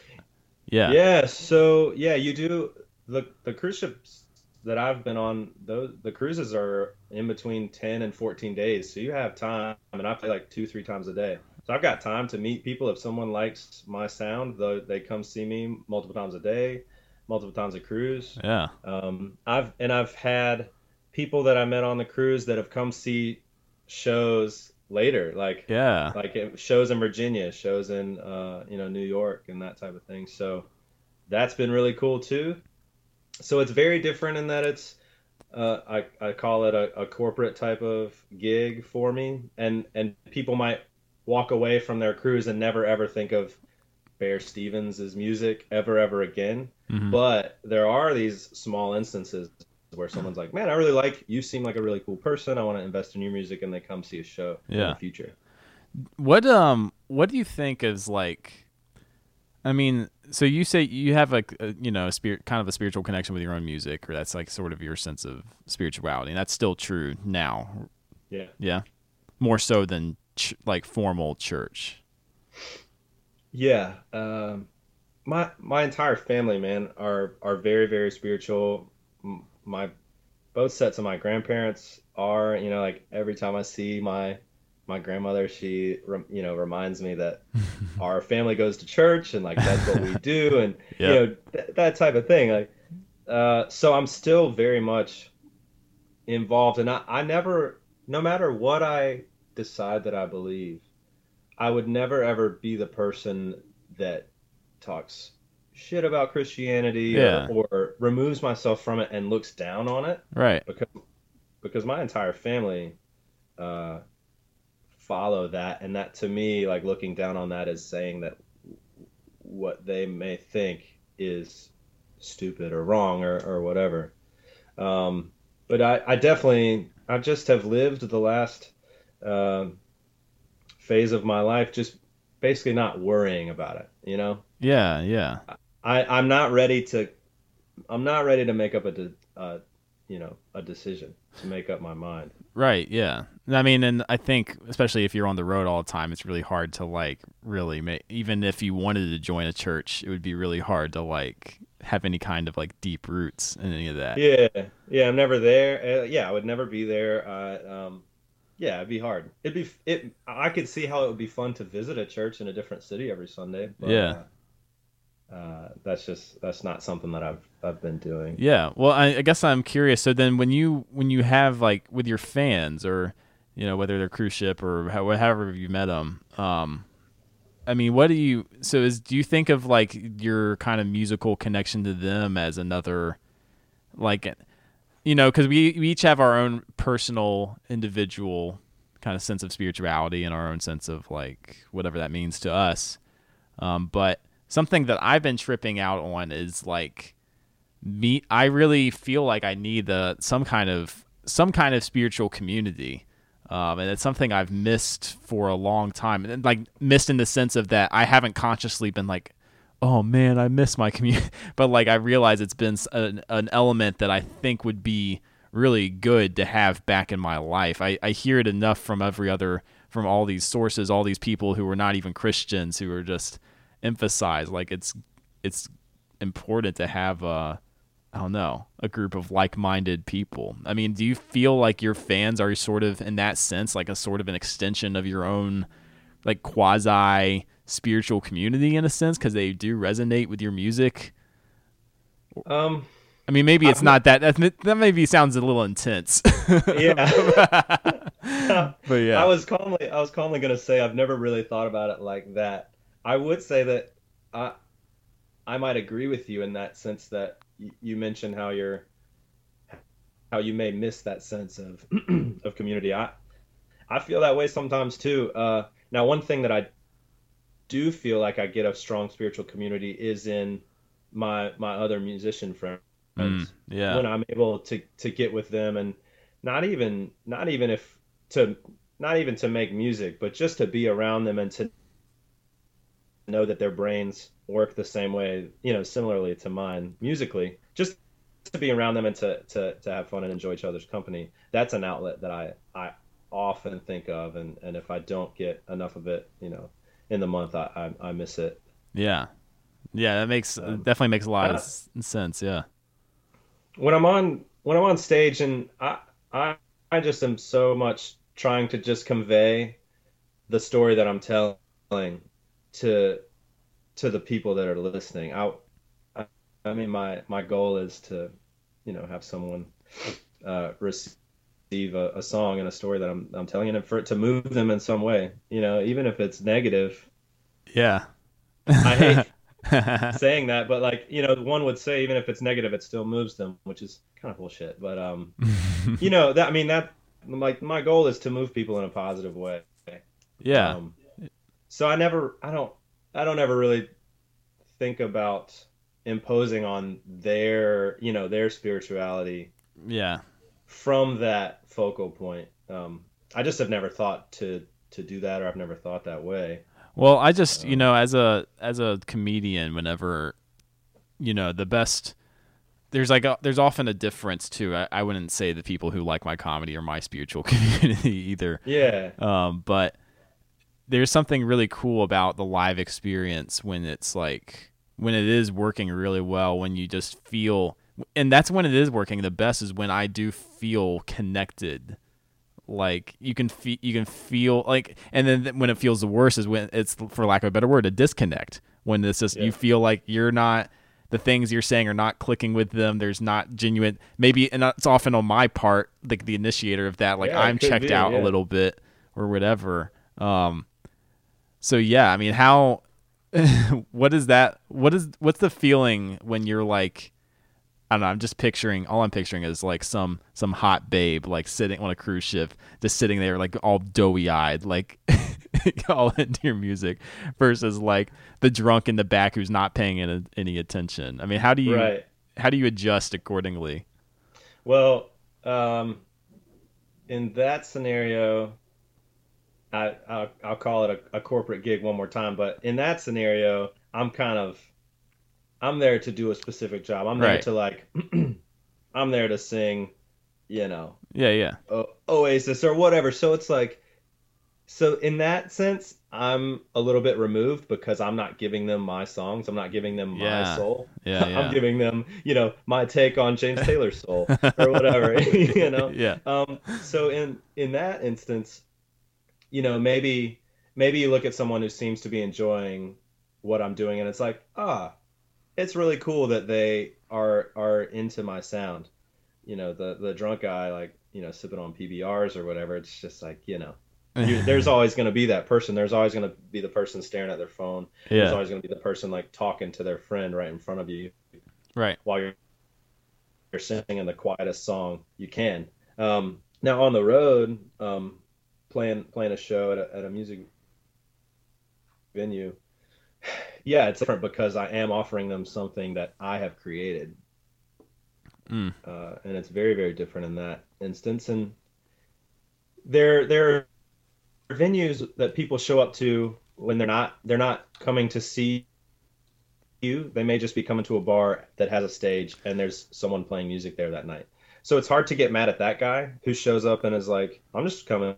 yeah. Yeah, so yeah, you do the the cruise ships that I've been on, those the cruises are in between 10 and 14 days. So you have time and I play like 2 3 times a day. So I've got time to meet people if someone likes my sound, though they come see me multiple times a day, multiple times a cruise. Yeah. Um, I've and I've had people that I met on the cruise that have come see shows later, like Yeah. like shows in Virginia, shows in uh, you know New York, and that type of thing. So that's been really cool too. So it's very different in that it's uh, I I call it a, a corporate type of gig for me, and and people might walk away from their cruise and never ever think of Bear Stevens' music ever ever again. Mhm. But there are these small instances where someone's like, "Man, I really like you. Seem like a really cool person. I want to invest in your music," and they come see a show yeah. in the future. What um what do you think is like I mean, so you say you have like a, you know, a spirit kind of a spiritual connection with your own music or that's like sort of your sense of spirituality. And that's still true now. Yeah. Yeah. More so than ch- like formal church. Yeah, um, my my entire family, man, are are very very spiritual. My both sets of my grandparents are, you know, like every time I see my my grandmother, she you know reminds me that our family goes to church and like that's what we do, and Yeah. you know th- that type of thing. Like, uh, so I'm still very much involved, and I I never, no matter what I decide that I believe. I would never ever be the person that talks shit about Christianity Yeah. or, or removes myself from it and looks down on it Right. because because my entire family uh, follow that and that to me like looking down on that is saying that what they may think is stupid or wrong or, or whatever um, but I, I definitely I just have lived the last um, phase of my life, just basically not worrying about it. You know, Yeah, yeah. I I'm not ready to, I'm not ready to make up a, de- uh, you know, a decision to make up my mind. Right, yeah. I mean, and I think especially if you're on the road all the time, it's really hard to like really make. Even if you wanted to join a church, it would be really hard to like have any kind of like deep roots in any of that. Yeah, yeah, I'm never there. Uh, yeah, I would never be there. Uh, um, yeah, it'd be hard. It'd be it. I could see how it would be fun to visit a church in a different city every Sunday. But, Yeah. Uh, that's just that's not something that I've I've been doing. Yeah. Well, I, I guess I'm curious. So then, when you when you have like with your fans, or you know whether they're cruise ship or how, however you met them, um, I mean, what do you? So is do you think of like your kind of musical connection to them as another, like, you know, because we we each have our own personal, individual kind of sense of spirituality and our own sense of like whatever that means to us. Um, but something that I've been tripping out on is like me I really feel like I need the some kind of some kind of spiritual community. Um, and it's something I've missed for a long time. And like missed in the sense of that I haven't consciously been like, oh man, I miss my community. but like I realize it's been an, an element that I think would be really good to have back in my life. I, I hear it enough from every other from all these sources, all these people who are not even Christians who are just emphasize like it's it's important to have a I don't know, a group of like-minded people. I mean, do you feel like your fans are sort of in that sense like a sort of an extension of your own like quasi spiritual community in a sense because they do resonate with your music? Um, I mean, maybe it's not that. That that maybe sounds a little intense. yeah. but yeah, I was calmly I was calmly gonna say I've never really thought about it like that. I would say that I I might agree with you in that sense that y- you mentioned how you're how you may miss that sense of of community. I I feel that way sometimes too. Uh, now, one thing that I do feel like I get a strong spiritual community is in my my other musician friends Mm, yeah, when I'm able to to get with them and not even not even if to not even to make music, but just to be around them and to know that their brains work the same way, you know, similarly to mine musically. Just to be around them and to to, to have fun and enjoy each other's company. That's an outlet that I I often think of and and if I don't get enough of it, you know, in the month I I, I miss it. yeah, yeah. That makes Um, definitely makes a lot of uh, s- sense. Yeah, when I'm on when I'm on stage and I I I just am so much trying to just convey the story that I'm telling to to the people that are listening. I I, I mean my my goal is to you know have someone uh, receive a, a song and a story that I'm I'm telling and for it to move them in some way. You know, even if it's negative. yeah. I hate saying that, but like you know, one would say even if it's negative, it still moves them, which is kind of bullshit. But um, you know that I mean that like my goal is to move people in a positive way. yeah, Um, so I never, I don't, I don't ever really think about imposing on their, you know, their spirituality yeah. from that focal point. Um, I just have never thought to to do that, or I've never thought that way. Well, I just you know as a as a comedian, whenever you know the best. There's like a, there's often a difference too. I, I wouldn't say the people who like my comedy are my spiritual community either. Yeah, Um, but there's something really cool about the live experience when it's like when it is working really well when you just feel and that's when it is working the best is when I do feel connected. Like you can feel you can feel like and then th- when it feels the worst is when it's for lack of a better word a disconnect. When it's just Yeah. you feel like you're not the things you're saying are not clicking with them. There's not genuine maybe and it's often on my part like the initiator of that like Yeah, i'm checked be, out a little bit or whatever. Um so yeah i mean how what is that what is what's the feeling when you're like I don't know. I'm just picturing. All I'm picturing is like some some hot babe like sitting on a cruise ship, just sitting there like all doughy eyed, like all into your music, versus like the drunk in the back who's not paying any, any attention. I mean, how do you right. how do you adjust accordingly? Well, um, in that scenario, I I'll, I'll call it a, a corporate gig one more time, but in that scenario, I'm kind of I'm there to do a specific job. I'm there Right. to like I'm there to sing, you know, Yeah, yeah. o- Oasis or whatever. So it's like, so in that sense, I'm a little bit removed because I'm not giving them my songs. I'm not giving them my soul. Yeah, yeah. I'm giving them, you know, my take on James Taylor's soul or whatever, you know. Yeah. Um, so in in that instance, you know, maybe maybe you look at someone who seems to be enjoying what I'm doing, and it's like, ah, it's really cool that they are are into my sound. You know, the the drunk guy, like you know, sipping on PBRs or whatever. It's just like you know, you, there's always going to be that person. There's always going to be the person staring at their phone. Yeah. There's always going to be the person like talking to their friend right in front of you Right. while you're you're singing the quietest song you can. Um, now on the road, um, playing playing a show at a, at a music venue, yeah, it's different because I am offering them something that I have created, Mm. uh, and it's very very different in that instance. And there there are venues that people show up to when they're not they're not coming to see you. They may just be coming to a bar that has a stage and there's someone playing music there that night. So it's hard to get mad at that guy who shows up and is like, I'm just coming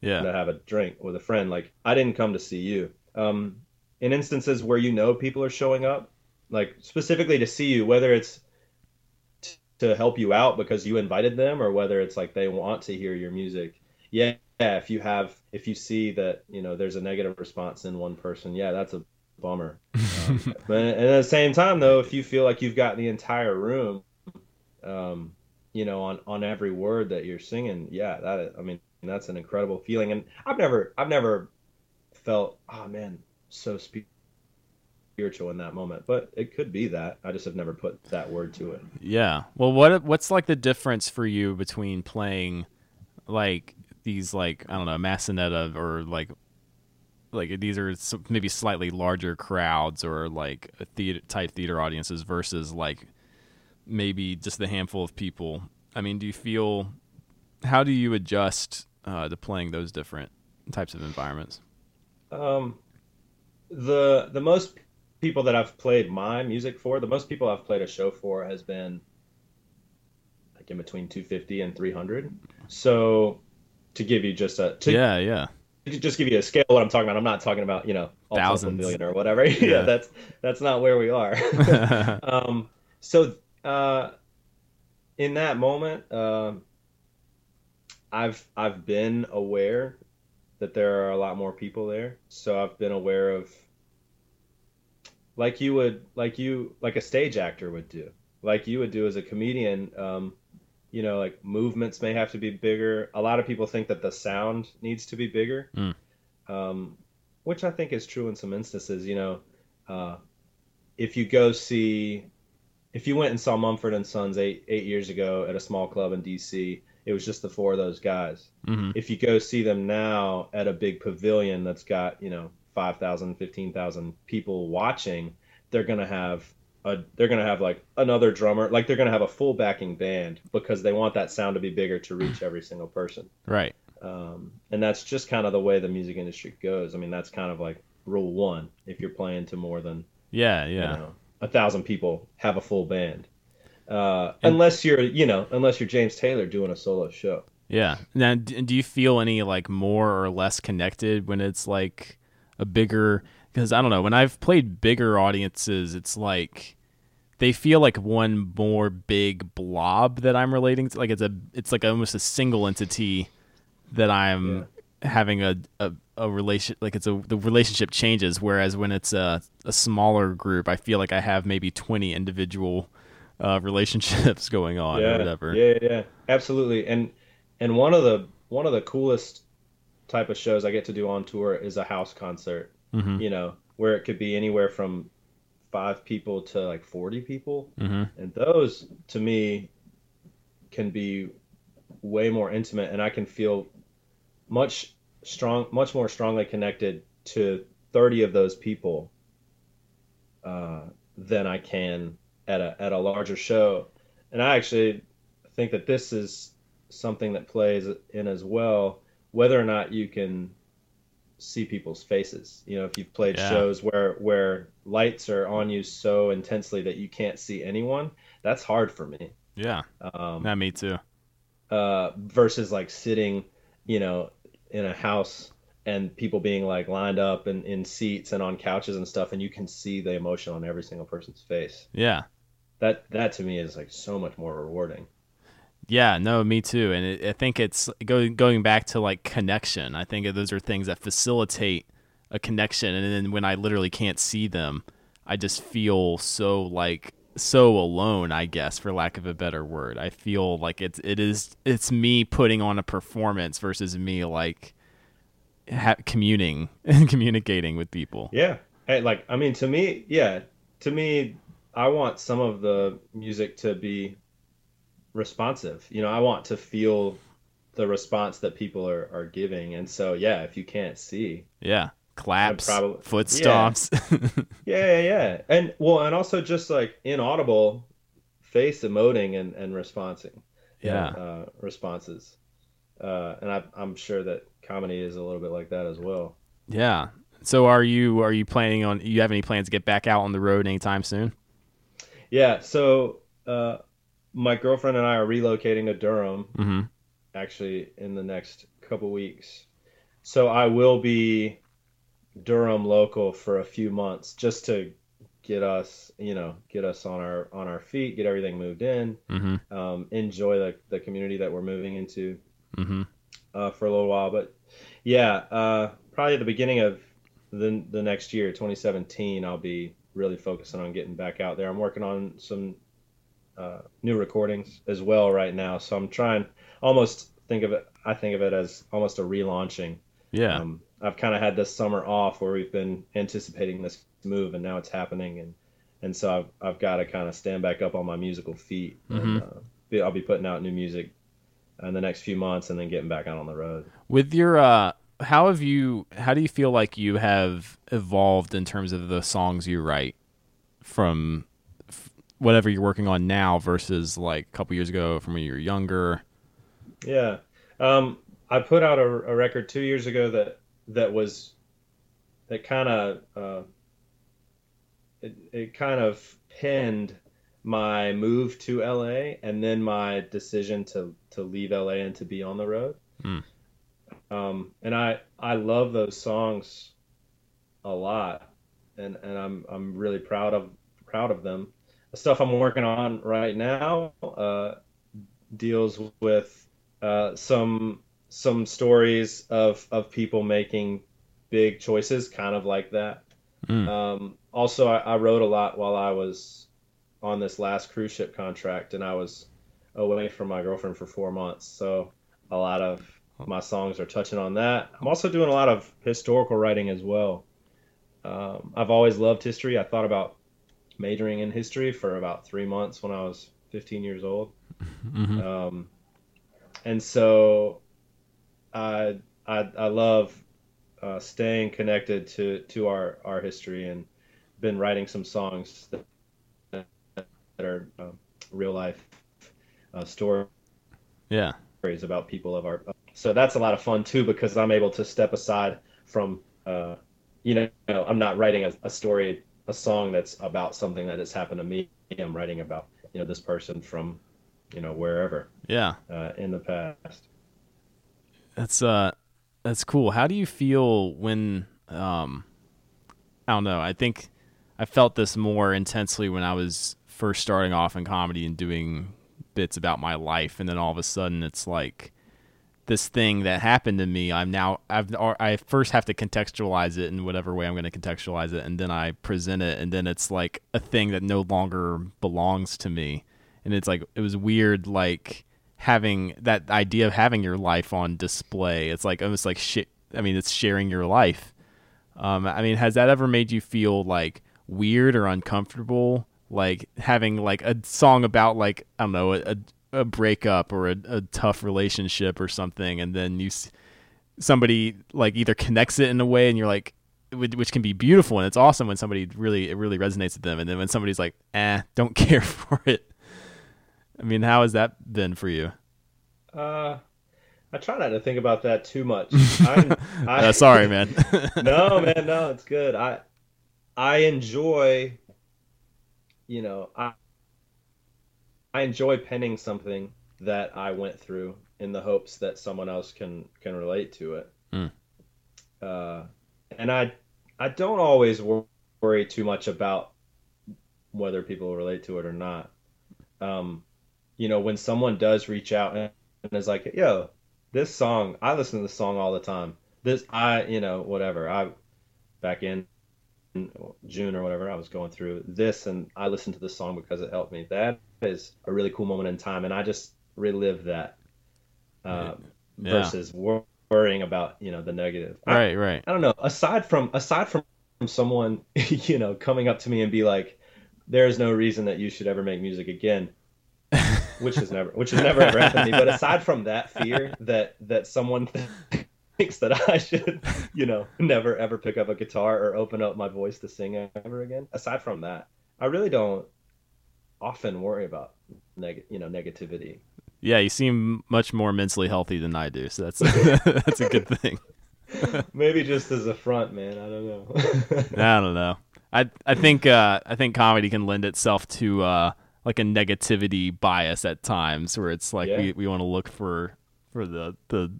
Yeah. to have a drink with a friend. Like, I didn't come to see you. Um, in instances where you know people are showing up, like specifically to see you, whether it's t- to help you out because you invited them or whether it's like they want to hear your music. Yeah, yeah, if you have, if you see that, you know, there's a negative response in one person, yeah, that's a bummer. Um, but at the same time, though, if you feel like you've got the entire room, um, you know, on on every word that you're singing, yeah, that I mean, that's an incredible feeling. And I've never, I've never felt, oh man, so spiritual in that moment. But it could be that. I just have never put that word to it. Yeah. Well, what what's like the difference for you between playing like these like I don't know Massanetta or like like these are maybe slightly larger crowds or like a theater type theater audiences versus like maybe just the handful of people. I mean, do you feel how do you adjust uh, to playing those different types of environments? Um, the the most people that I've played my music for, the most people I've played a show for has been like in between 250 and 300. So to give you just a to, yeah, yeah. just give you a scale what I'm talking about, I'm not talking about, you know, Thousands. million or whatever. yeah, Yeah. that's that's not where we are. um, so uh, in that moment, um, I've I've been aware that there are a lot more people there. So I've been aware of like you would like you like a stage actor would do, like you would do as a comedian. Um, you know, like movements may have to be bigger. A lot of people think that the sound needs to be bigger, Mm. um, which I think is true in some instances. You know, uh, if you go see, if you went and saw Mumford and Sons eight eight years ago at a small club in D.C., it was just the four of those guys. hmm If you go see them now at a big pavilion that's got you know 5,000, 15,000 people watching, they're gonna have a they're gonna have like another drummer, like they're gonna have a full backing band because they want that sound to be bigger to reach every single person. Right. Um, and that's just kind of the way the music industry goes. I mean, that's kind of like rule one. If you're playing to more than Yeah, yeah. you know, a thousand people, have a full band. Uh, And- unless you're, you know, unless you're James Taylor doing a solo show. Yeah. Now, do you feel any like more or less connected when it's like a bigger? Because I don't know. When I've played bigger audiences, it's like they feel like one more big blob that I'm relating to. Like it's a, it's like almost a single entity that I'm having a, a a relation. Like it's a the relationship changes. Whereas when it's a a smaller group, I feel like I have maybe 20 individual uh, relationships going on or whatever. Yeah, yeah, yeah, absolutely. And and one of the one of the coolest type of shows I get to do on tour is a house concert. Mhm. You know, where it could be anywhere from five people to like forty people, Mhm. and those to me can be way more intimate, and I can feel much strong, much more strongly connected to thirty of those people uh, than I can at a at a larger show. And I actually think that this is something that plays in as well whether or not you can see people's faces. You know, if you've played Yeah. shows where where lights are on you so intensely that you can't see anyone, that's hard for me. Yeah. Um, me too. uh, versus like sitting, you know, in a house and people being like lined up and in seats and on couches and stuff, and you can see the emotion on every single person's face. Yeah. That that to me is like so much more rewarding. Yeah, no, me too. And it, I think it's going going back to like connection. I think those are things that facilitate a connection. And then when I literally can't see them, I just feel so like so alone. I guess, for lack of a better word, I feel like it's it is it's me putting on a performance versus me like ha- communing and communicating with people. Yeah. Hey, like I mean, to me, yeah, to me, I want some of the music to be responsive. You know, I want to feel the response that people are, are giving. And so, yeah, if you can't see, Yeah, claps, probably- foot yeah. stomps. yeah, yeah, yeah. And well, and also just like inaudible face emoting and, and responding. Yeah. Uh, responses. Uh, and I, I'm sure that comedy is a little bit like that as well. yeah. So are you are you planning on? You have any plans to get back out on the road anytime soon? Yeah. So, uh, my girlfriend and I are relocating to Durham Mm-hmm. actually in the next couple weeks. So I will be Durham local for a few months just to get us, you know, get us on our on our feet, get everything moved in, Mm-hmm. um, enjoy the the community that we're moving into Mm-hmm. uh, for a little while. But yeah, uh, probably at the beginning of the the next year, 2017, I'll be really focusing on getting back out there. I'm working on some uh, new recordings as well right now, so I'm trying almost think of it. I think of it as almost a relaunching. Yeah. Um, I've kind of had this summer off where we've been anticipating this move, and now it's happening, and and so I've I've got to kind of stand back up on my musical feet. Mhm. And, uh, be, I'll be putting out new music in the next few months, and then getting back out on the road. With your uh how have you how do you feel like you have evolved in terms of the songs you write from f- whatever you're working on now versus like a couple years ago from when you were younger? Yeah. Um, I put out a, a record two years ago that that was that kind of uh, it, it kind of pinned my move to LA and then my decision to to leave LA and to be on the road. Hmm. Um, and I I love those songs a lot, and and I'm I'm really proud of proud of them. The stuff I'm working on right now uh, deals with uh, some some stories of of people making big choices, kind of like that. Mm. Um, also, I, I wrote a lot while I was on this last cruise ship contract, and I was away from my girlfriend for four months. So a lot of my songs are touching on that. I'm also doing a lot of historical writing as well. Um, I've always loved history. I thought about majoring in history for about three months when I was 15 years old. Mhm. Um, and so I, I, I love uh, staying connected to, to our, our history and been writing some songs that, that are um, real life uh, stories Yeah. about people of our. So that's a lot of fun too because I'm able to step aside from, uh, you know, I'm not writing a, a story, a song that's about something that has happened to me. I'm writing about, you know, this person from, you know, wherever Yeah. uh, in the past. That's uh that's cool. How do you feel when um I don't know. I think I felt this more intensely when I was first starting off in comedy and doing bits about my life and then all of a sudden it's like this thing that happened to me I'm now I've I first have to contextualize it in whatever way I'm going to contextualize it and then I present it and then it's like a thing that no longer belongs to me. And it's like it was weird like having that idea of having your life on display. It's like almost like shit i mean it's sharing your life. Um i mean has that ever made you feel like weird or uncomfortable? Like having like a song about like i don't know a, a, breakup or a, a tough relationship or something and then you somebody like either connects it in a way and you're like which can be beautiful and it's awesome when somebody really it really resonates with them and then when somebody's like eh don't care for it I mean, how has that been for you? Uh, I try not to think about that too much. I, Uh, sorry, man. no, man, no, it's good. I I enjoy, you know, I I enjoy penning something that I went through in the hopes that someone else can can relate to it. Mm. Uh, and I I don't always worry too much about whether people relate to it or not. Um, you know, when someone does reach out and, and is like, "Yo, this song, I listen to this song all the time. This, I, you know, whatever. I back in June or whatever, I was going through this, and I listened to this song because it helped me. That is a really cool moment in time, and I just relive that uh, Yeah. versus wor- worrying about you know the negative. I- right, right. I don't know. Aside from aside from someone, you know, coming up to me and be like, "There is no reason that you should ever make music again," which has never, which has never ever happened to me. But aside from that fear that that someone thinks that I should, you know, never ever pick up a guitar or open up my voice to sing ever again. Aside from that, I really don't often worry about neg- you know, negativity. Yeah, you seem much more mentally healthy than I do, so that's that's a good thing. Maybe just as a front, man. I don't know. I don't know. I I think uh, I think comedy can lend itself to uh, like a negativity bias at times, where it's like Yeah. we, we want to look for for the the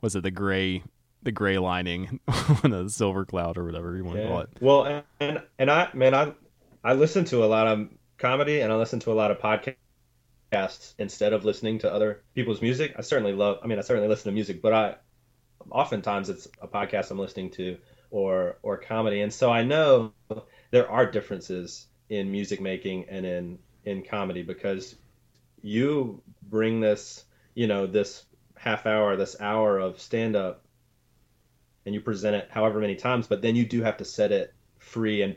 was it the gray the gray lining the silver cloud or whatever you want to call it. Well, and, and and I man, I I listen to a lot of comedy and I listen to a lot of podcasts instead of listening to other people's music. I certainly love. I mean, I certainly listen to music, but I oftentimes it's a podcast I'm listening to or or comedy, and so I know there are differences in music making and in in comedy because you bring this, you know, this half hour, this hour of stand up and you present it however many times, but then you do have to set it free and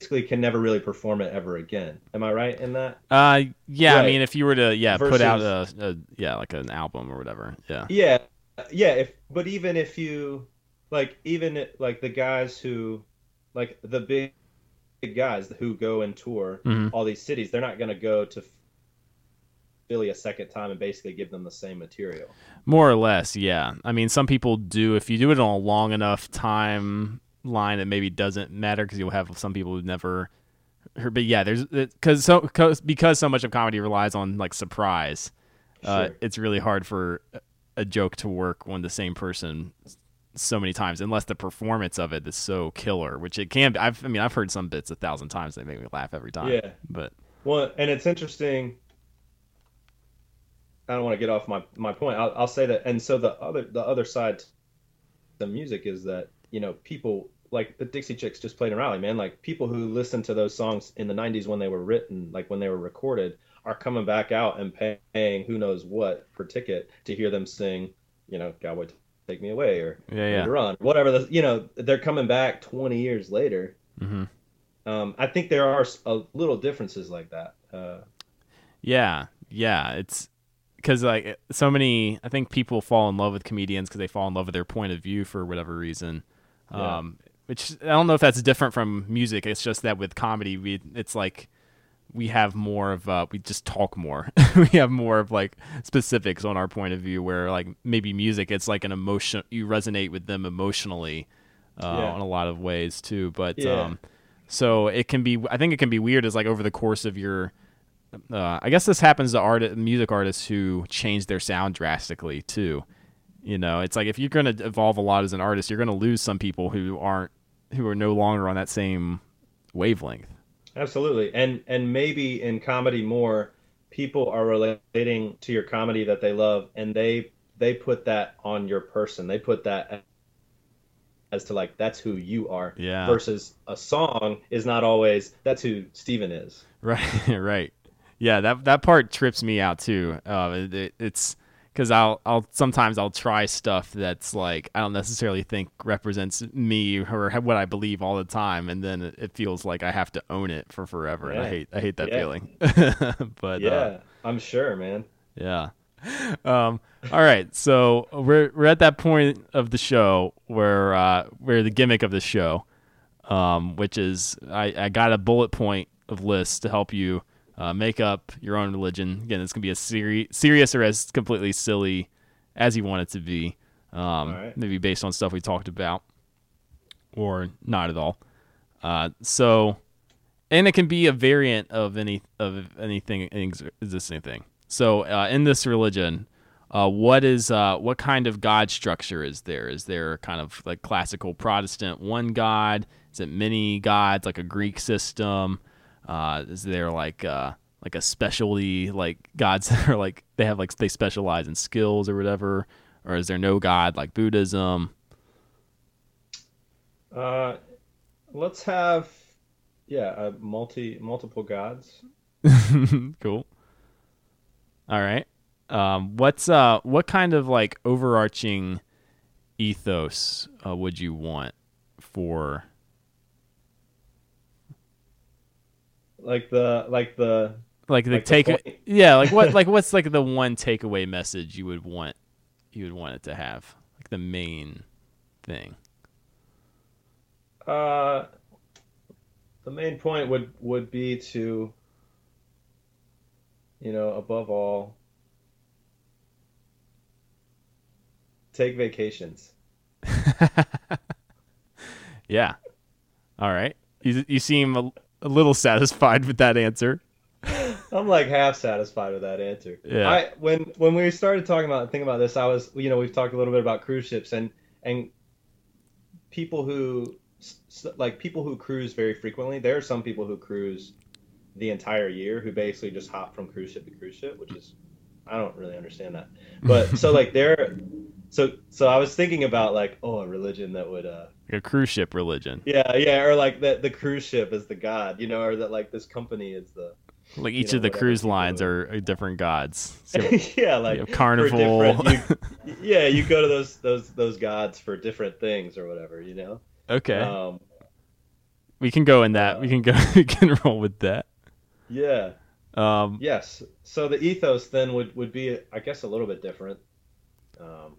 basically can never really perform it ever again. Am I right in that? Uh, yeah. I mean, if you were to yeah put out a, a yeah like an album or whatever, yeah. Yeah, yeah. If but even if you like, even like the guys who like the big, big guys who go and tour Mhm. all these cities, they're not going to go to Philly a second time and basically give them the same material. More or less, yeah. I mean, some people do. If you do it on a long enough time line, that maybe doesn't matter because you'll have some people who've never heard. But yeah, there's because so cause, because so much of comedy relies on like surprise. Uh, it's really hard for a- joke to work when the same person so many times, unless the performance of it is so killer, which it can. be. I've, I mean, I've heard some bits a thousand times. They make me laugh every time. Yeah. But Well, and it's interesting. I don't want to get off my, my point. I'll, I'll say that, and so the other the other side to the music is that you know people like the Dixie Chicks just played in Raleigh, man. Like people who listened to those songs in the '90s when they were written, like when they were recorded, are coming back out and paying who knows what per ticket to hear them sing. You know, God would take me away or yeah, yeah. run, whatever. The, you know, they're coming back 20 years later. hmm Um, I think there are a little differences like that. Uh, Yeah, yeah. It's because like so many. I think people fall in love with comedians because they fall in love with their point of view for whatever reason. Yeah. Um, which I don't know if that's different from music. It's just that with comedy, we it's like we have more of uh, we just talk more. we have more of like specifics on our point of view. Where like maybe music, it's like an emotion. You resonate with them emotionally uh, Yeah. in a lot of ways too. But Yeah. um, so it can be. I think it can be weird as like over the course of your uh, I guess this happens to art music artists who change their sound drastically too. You know, it's like if you're going to evolve a lot as an artist, you're going to lose some people who aren't who are no longer on that same wavelength. Absolutely. And and maybe in comedy more people are relating to your comedy that they love and they they put that on your person. They put that as to like that's who you are Yeah. versus a song is not always that's who Steven is. Right, right. Yeah, that that part trips me out too. Uh, it, it- it's because I'll I'll sometimes I'll try stuff that's like I don't necessarily think represents me or what I believe all the time, and then it, feels like I have to own it for forever, and I hate I hate that Yeah. feeling. but yeah, uh, I'm sure, man. yeah. Um, all right, so we're we're at that point of the show where uh, where the gimmick of the show, um, which is I, I got a bullet point of lists to help you Uh, make up your own religion. Again, it's gonna be as seri- serious or as completely silly as you want it to be. Um, Alright. Maybe based on stuff we talked about, or not at all. Uh, so, and it can be a variant of any of anything ex- existing thing. So, uh, in this religion, uh, what is uh, what kind of God structure is there? Is there kind of like classical Protestant one God? Is it many gods like a Greek system? Uh, is there like uh, like a specialty like gods that are like they have like they specialize in skills or whatever? Or is there no God like Buddhism? Uh, let's have yeah, uh, multi multiple gods. cool. All right. Um, what's uh what kind of like overarching ethos uh, would you want for Like the like the like the Like take point? yeah like what like what's like the one takeaway message you would want you would want it to have like the main thing uh the main point would would be to you know, above all take vacations. yeah all right you you seem a, little satisfied with that answer I'm like half satisfied with that answer. Yeah. I when when we started talking about thinking about this, I was you know we've talked a little bit about cruise ships and and people who like people who cruise very frequently. There are some people who cruise the entire year who basically just hop from cruise ship to cruise ship, which is I don't really understand that. But so like there, so so I was thinking about like oh a religion that would uh like a cruise ship religion yeah yeah or like that the cruise ship is the god you know or that like this company is the like each know, of the cruise lines are, different gods So, yeah, like Carnival. you- yeah, you go to those those those gods for different things or whatever, you know. okay Um, we can go in that we can go we can roll with that yeah. Um Yes. So the ethos then would would be, I guess, a little bit different. Um,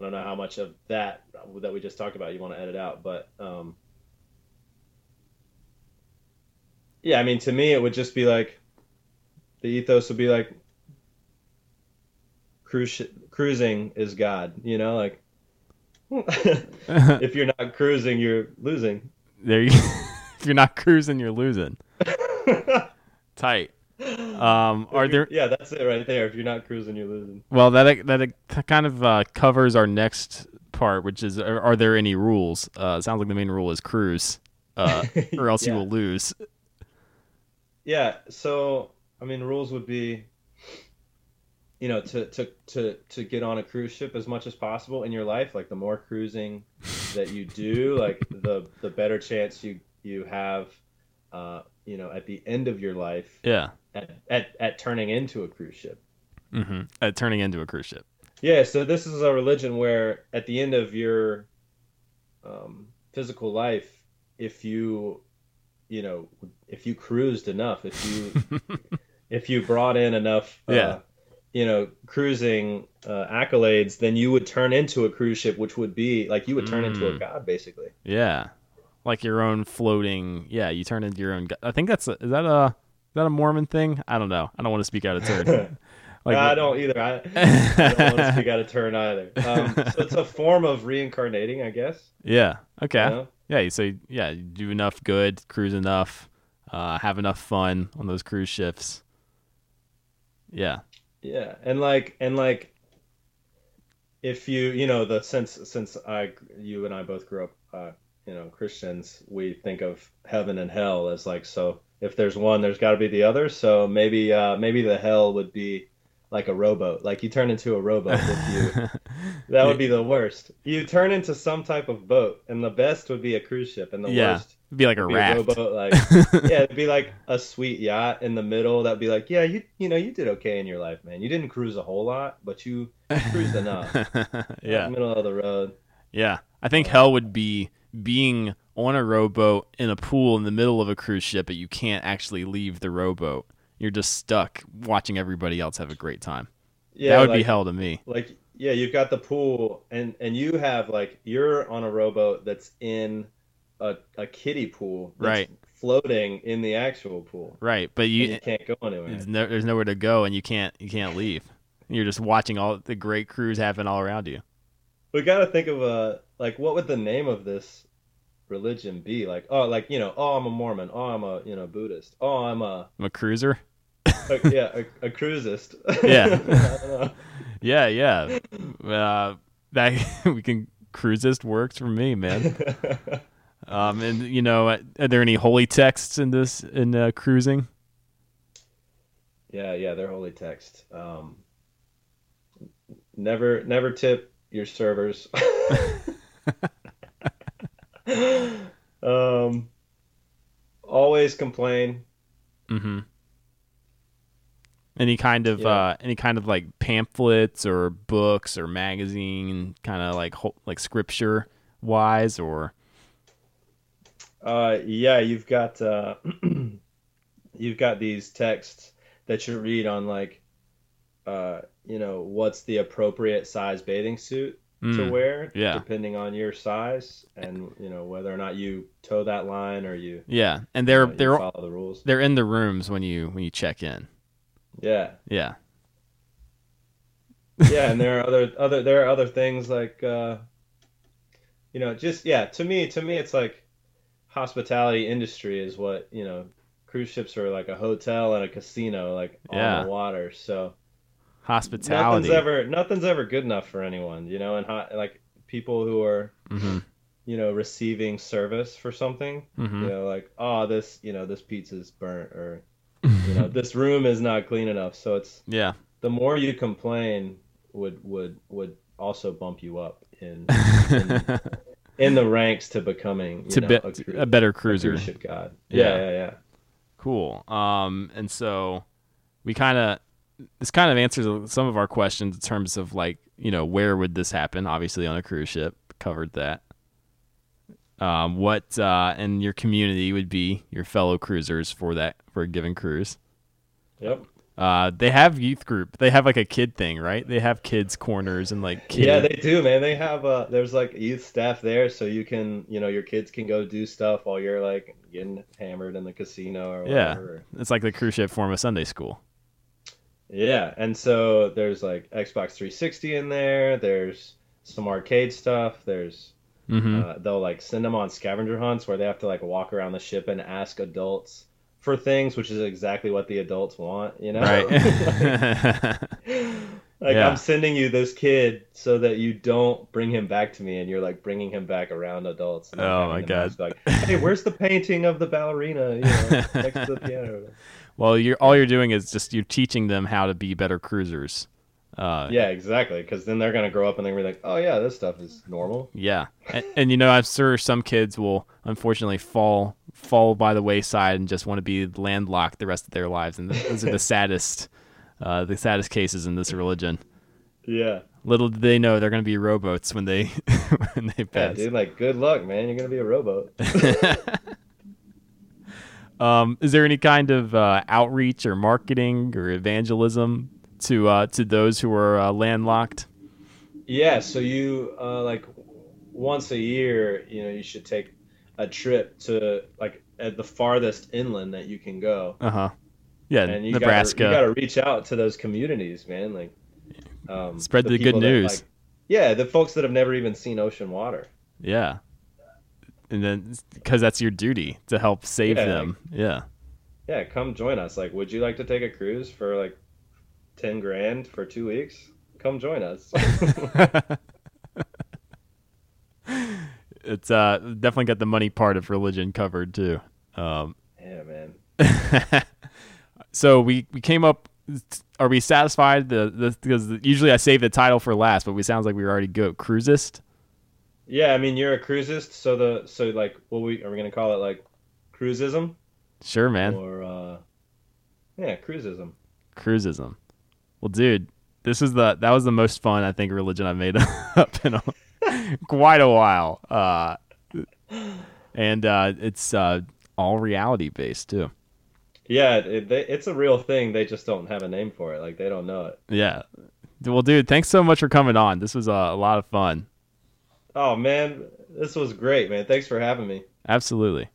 I don't know how much of that that we just talked about you want to edit out, but um, yeah, I mean, to me, it would just be like the ethos would be like cruise cruising is God, you know, like if you're not cruising, you're losing. there you if you're not cruising you're losing tight um are there Yeah, that's it right there. If you're not cruising, you're losing. well that that kind of uh, covers our next part which is are, are there any rules uh it sounds like the main rule is cruise uh or else you will lose Yeah, so I mean, rules would be, you know, to to to to get on a cruise ship as much as possible in your life. Like the more cruising that you do, like the the better chance you you have, uh, you know, at the end of your life yeah at at, at turning into a cruise ship. hmm uh, turning into a cruise ship Yeah, so this is a religion where at the end of your um, physical life, if you, you know, if you cruised enough, if you if you brought in enough, uh, Yeah. you know, cruising uh, accolades, then you would turn into a cruise ship, which would be like you would turn into a Mm. god, basically. Yeah, like your own floating. Yeah, you turn into your own. I think that's a, is that a is that a Mormon thing? I don't know. I don't want to speak out of turn. Like I don't either. I, I don't want to speak out of turn either. Um, so it's a form of reincarnating, I guess. Yeah. Okay. you know? Yeah. You say yeah. You do enough good, cruise enough, uh, have enough fun on those cruise ships. Yeah. Yeah, and like and like if you you know the since since I you and I both grew up uh, you know Christians, we think of heaven and hell as like so if there's one, there's got to be the other. So maybe uh, maybe the hell would be like a rowboat. Like you turn into a rowboat if you that would be the worst. You turn into some type of boat, and the best would be a cruise ship, and the Yeah. worst It'd be like a be a rowboat. Like yeah, it'd be like a sweet yacht in the middle. That'd be like, yeah, you you know, you did okay in your life, man. You didn't cruise a whole lot, but you cruised enough. yeah. middle of the road. Yeah. I think hell would be being on a rowboat in a pool in the middle of a cruise ship, but you can't actually leave the rowboat. You're just stuck watching everybody else have a great time. Yeah, that would like, be hell to me. Like yeah, you've got the pool, and and you have like you're on a rowboat that's in a a kiddie pool, that's Right. floating in the actual pool. right, but you, you can't go anywhere. there's, no, there's nowhere to go, and you can't you can't leave. You're just watching all the great cruise happen all around you. We got to think of a like what would the name of this religion be? Like oh like you know oh I'm a Mormon oh I'm a you know Buddhist oh I'm a, I'm a cruiser. a yeah a, a cruisist. Yeah. I don't know. Yeah, yeah. Uh, that we can cruisist works for me, man. Um, and you know, are there any holy texts in this in uh, cruising? yeah yeah they're holy text. Um, never never tip your servers. um, always complain. Mm-hmm. Any kind of Yeah. uh, any kind of like pamphlets or books or magazine, kind of like like scripture wise, or Uh, yeah, you've got uh, you've got these texts that you read on like, uh, you know, what's the appropriate size bathing suit to Mm, wear, yeah. depending on your size, and you know whether or not you toe that line or you, yeah, and they're know, they're follow the rules. they're in the rooms when you when you check in. Yeah, Yeah, yeah, and there are other other there are other things like, uh, you know, just yeah. To me, to me, it's like hospitality industry is what you know. Cruise ships are like a hotel and a casino, like Yeah. on the water. So hospitality. nothing's ever nothing's ever good enough for anyone, you know. And hot, like people who are hmm you know receiving service for something, hmm you know, like oh this you know this pizza's burnt or you know this room is not clean enough. So it's Yeah, the more you complain would would would also bump you up in in, in the ranks to becoming you to know, be a, cru- a better cruiser. cruise ship god. Yeah. Yeah, yeah, yeah. Cool. Um, and so we kind of this kind of answers some of our questions in terms of like you know where would this happen? Obviously on a cruise ship, covered that. Um, what uh, in your community would be your fellow cruisers for that for a given cruise? Yep. Uh, they have youth group. They have like a kid thing, right? They have kids corners and like kid. Yeah, they do, man. They have uh there's like youth staff there so you can, you know, your kids can go do stuff while you're like getting hammered in the casino or whatever. yeah. It's like the cruise ship form of Sunday school. Yeah, and so there's like Xbox 360 in there, there's some arcade stuff, there's hmm uh, they'll like send them on scavenger hunts where they have to like walk around the ship and ask adults for things, which is exactly what the adults want, you know? right. Like Yeah. I'm sending you this kid so that you don't bring him back to me, and you're like bringing him back around adults. Oh, my God. Like, hey, where's the painting of the ballerina? You know, next to the piano. Well, you're all you're doing is just you're teaching them how to be better cruisers. Uh, Yeah, exactly. Because then they're gonna grow up and they're gonna be like, oh yeah, this stuff is normal. Yeah, and, and you know, I'm sure some kids will unfortunately fall fall by the wayside and just want to be landlocked the rest of their lives, and those are the saddest, uh, the saddest cases in this religion. Yeah. Little did they know they're going to be rowboats when they when they Yeah, pass. dude. Like, good luck, man. You're gonna be a rowboat. um, is there any kind of uh, outreach or marketing or evangelism to uh, to those who are uh, landlocked? Yeah, so you uh, like once a year, you know, you should take a trip to like at the farthest inland that you can go, Uh huh. Yeah, and you Nebraska. Gotta, you got to reach out to those communities, man. Like, um, Spread the good people that, news. like- yeah, the folks that have never even seen ocean water. Yeah. And then because that's your duty to help save Yeah. them. Yeah. Yeah, come join us. Like, would you like to take a cruise for like ten grand for two weeks? Come join us. it's uh definitely got the money part of religion covered too. Um yeah, man. so we we came up are we satisfied the the because usually I save the title for last, but we sounds like we were already go cruisist. Yeah, I mean, you're a cruisist, so the so like, what we are we gonna call it? Like, cruisism Sure, man. or uh, yeah, cruisism. Cruisism. Well, dude, this is the that was the most fun I think religion I've made up in a, quite a while. Uh, and uh, it's uh, all reality based too. Yeah, it, they, it's a real thing. They just don't have a name for it. Like they don't know it. Yeah. Well, dude, thanks so much for coming on. This was uh, a lot of fun. Oh man, this was great, man. Thanks for having me. Absolutely.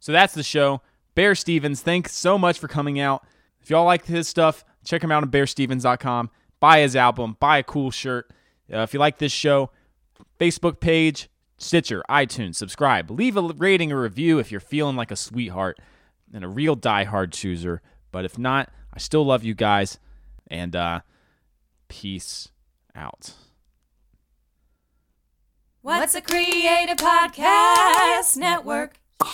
So that's the show. Bear Stevens, thanks so much for coming out. If y'all like his stuff, check him out on bearstevens.com. Buy his album, buy a cool shirt. Uh, if you like this show, Facebook page, Stitcher, iTunes, subscribe. Leave a rating or review if you're feeling like a sweetheart and a real diehard chooser. But if not, I still love you guys. And uh, peace out. What's a Creative Podcast Network? Yeah.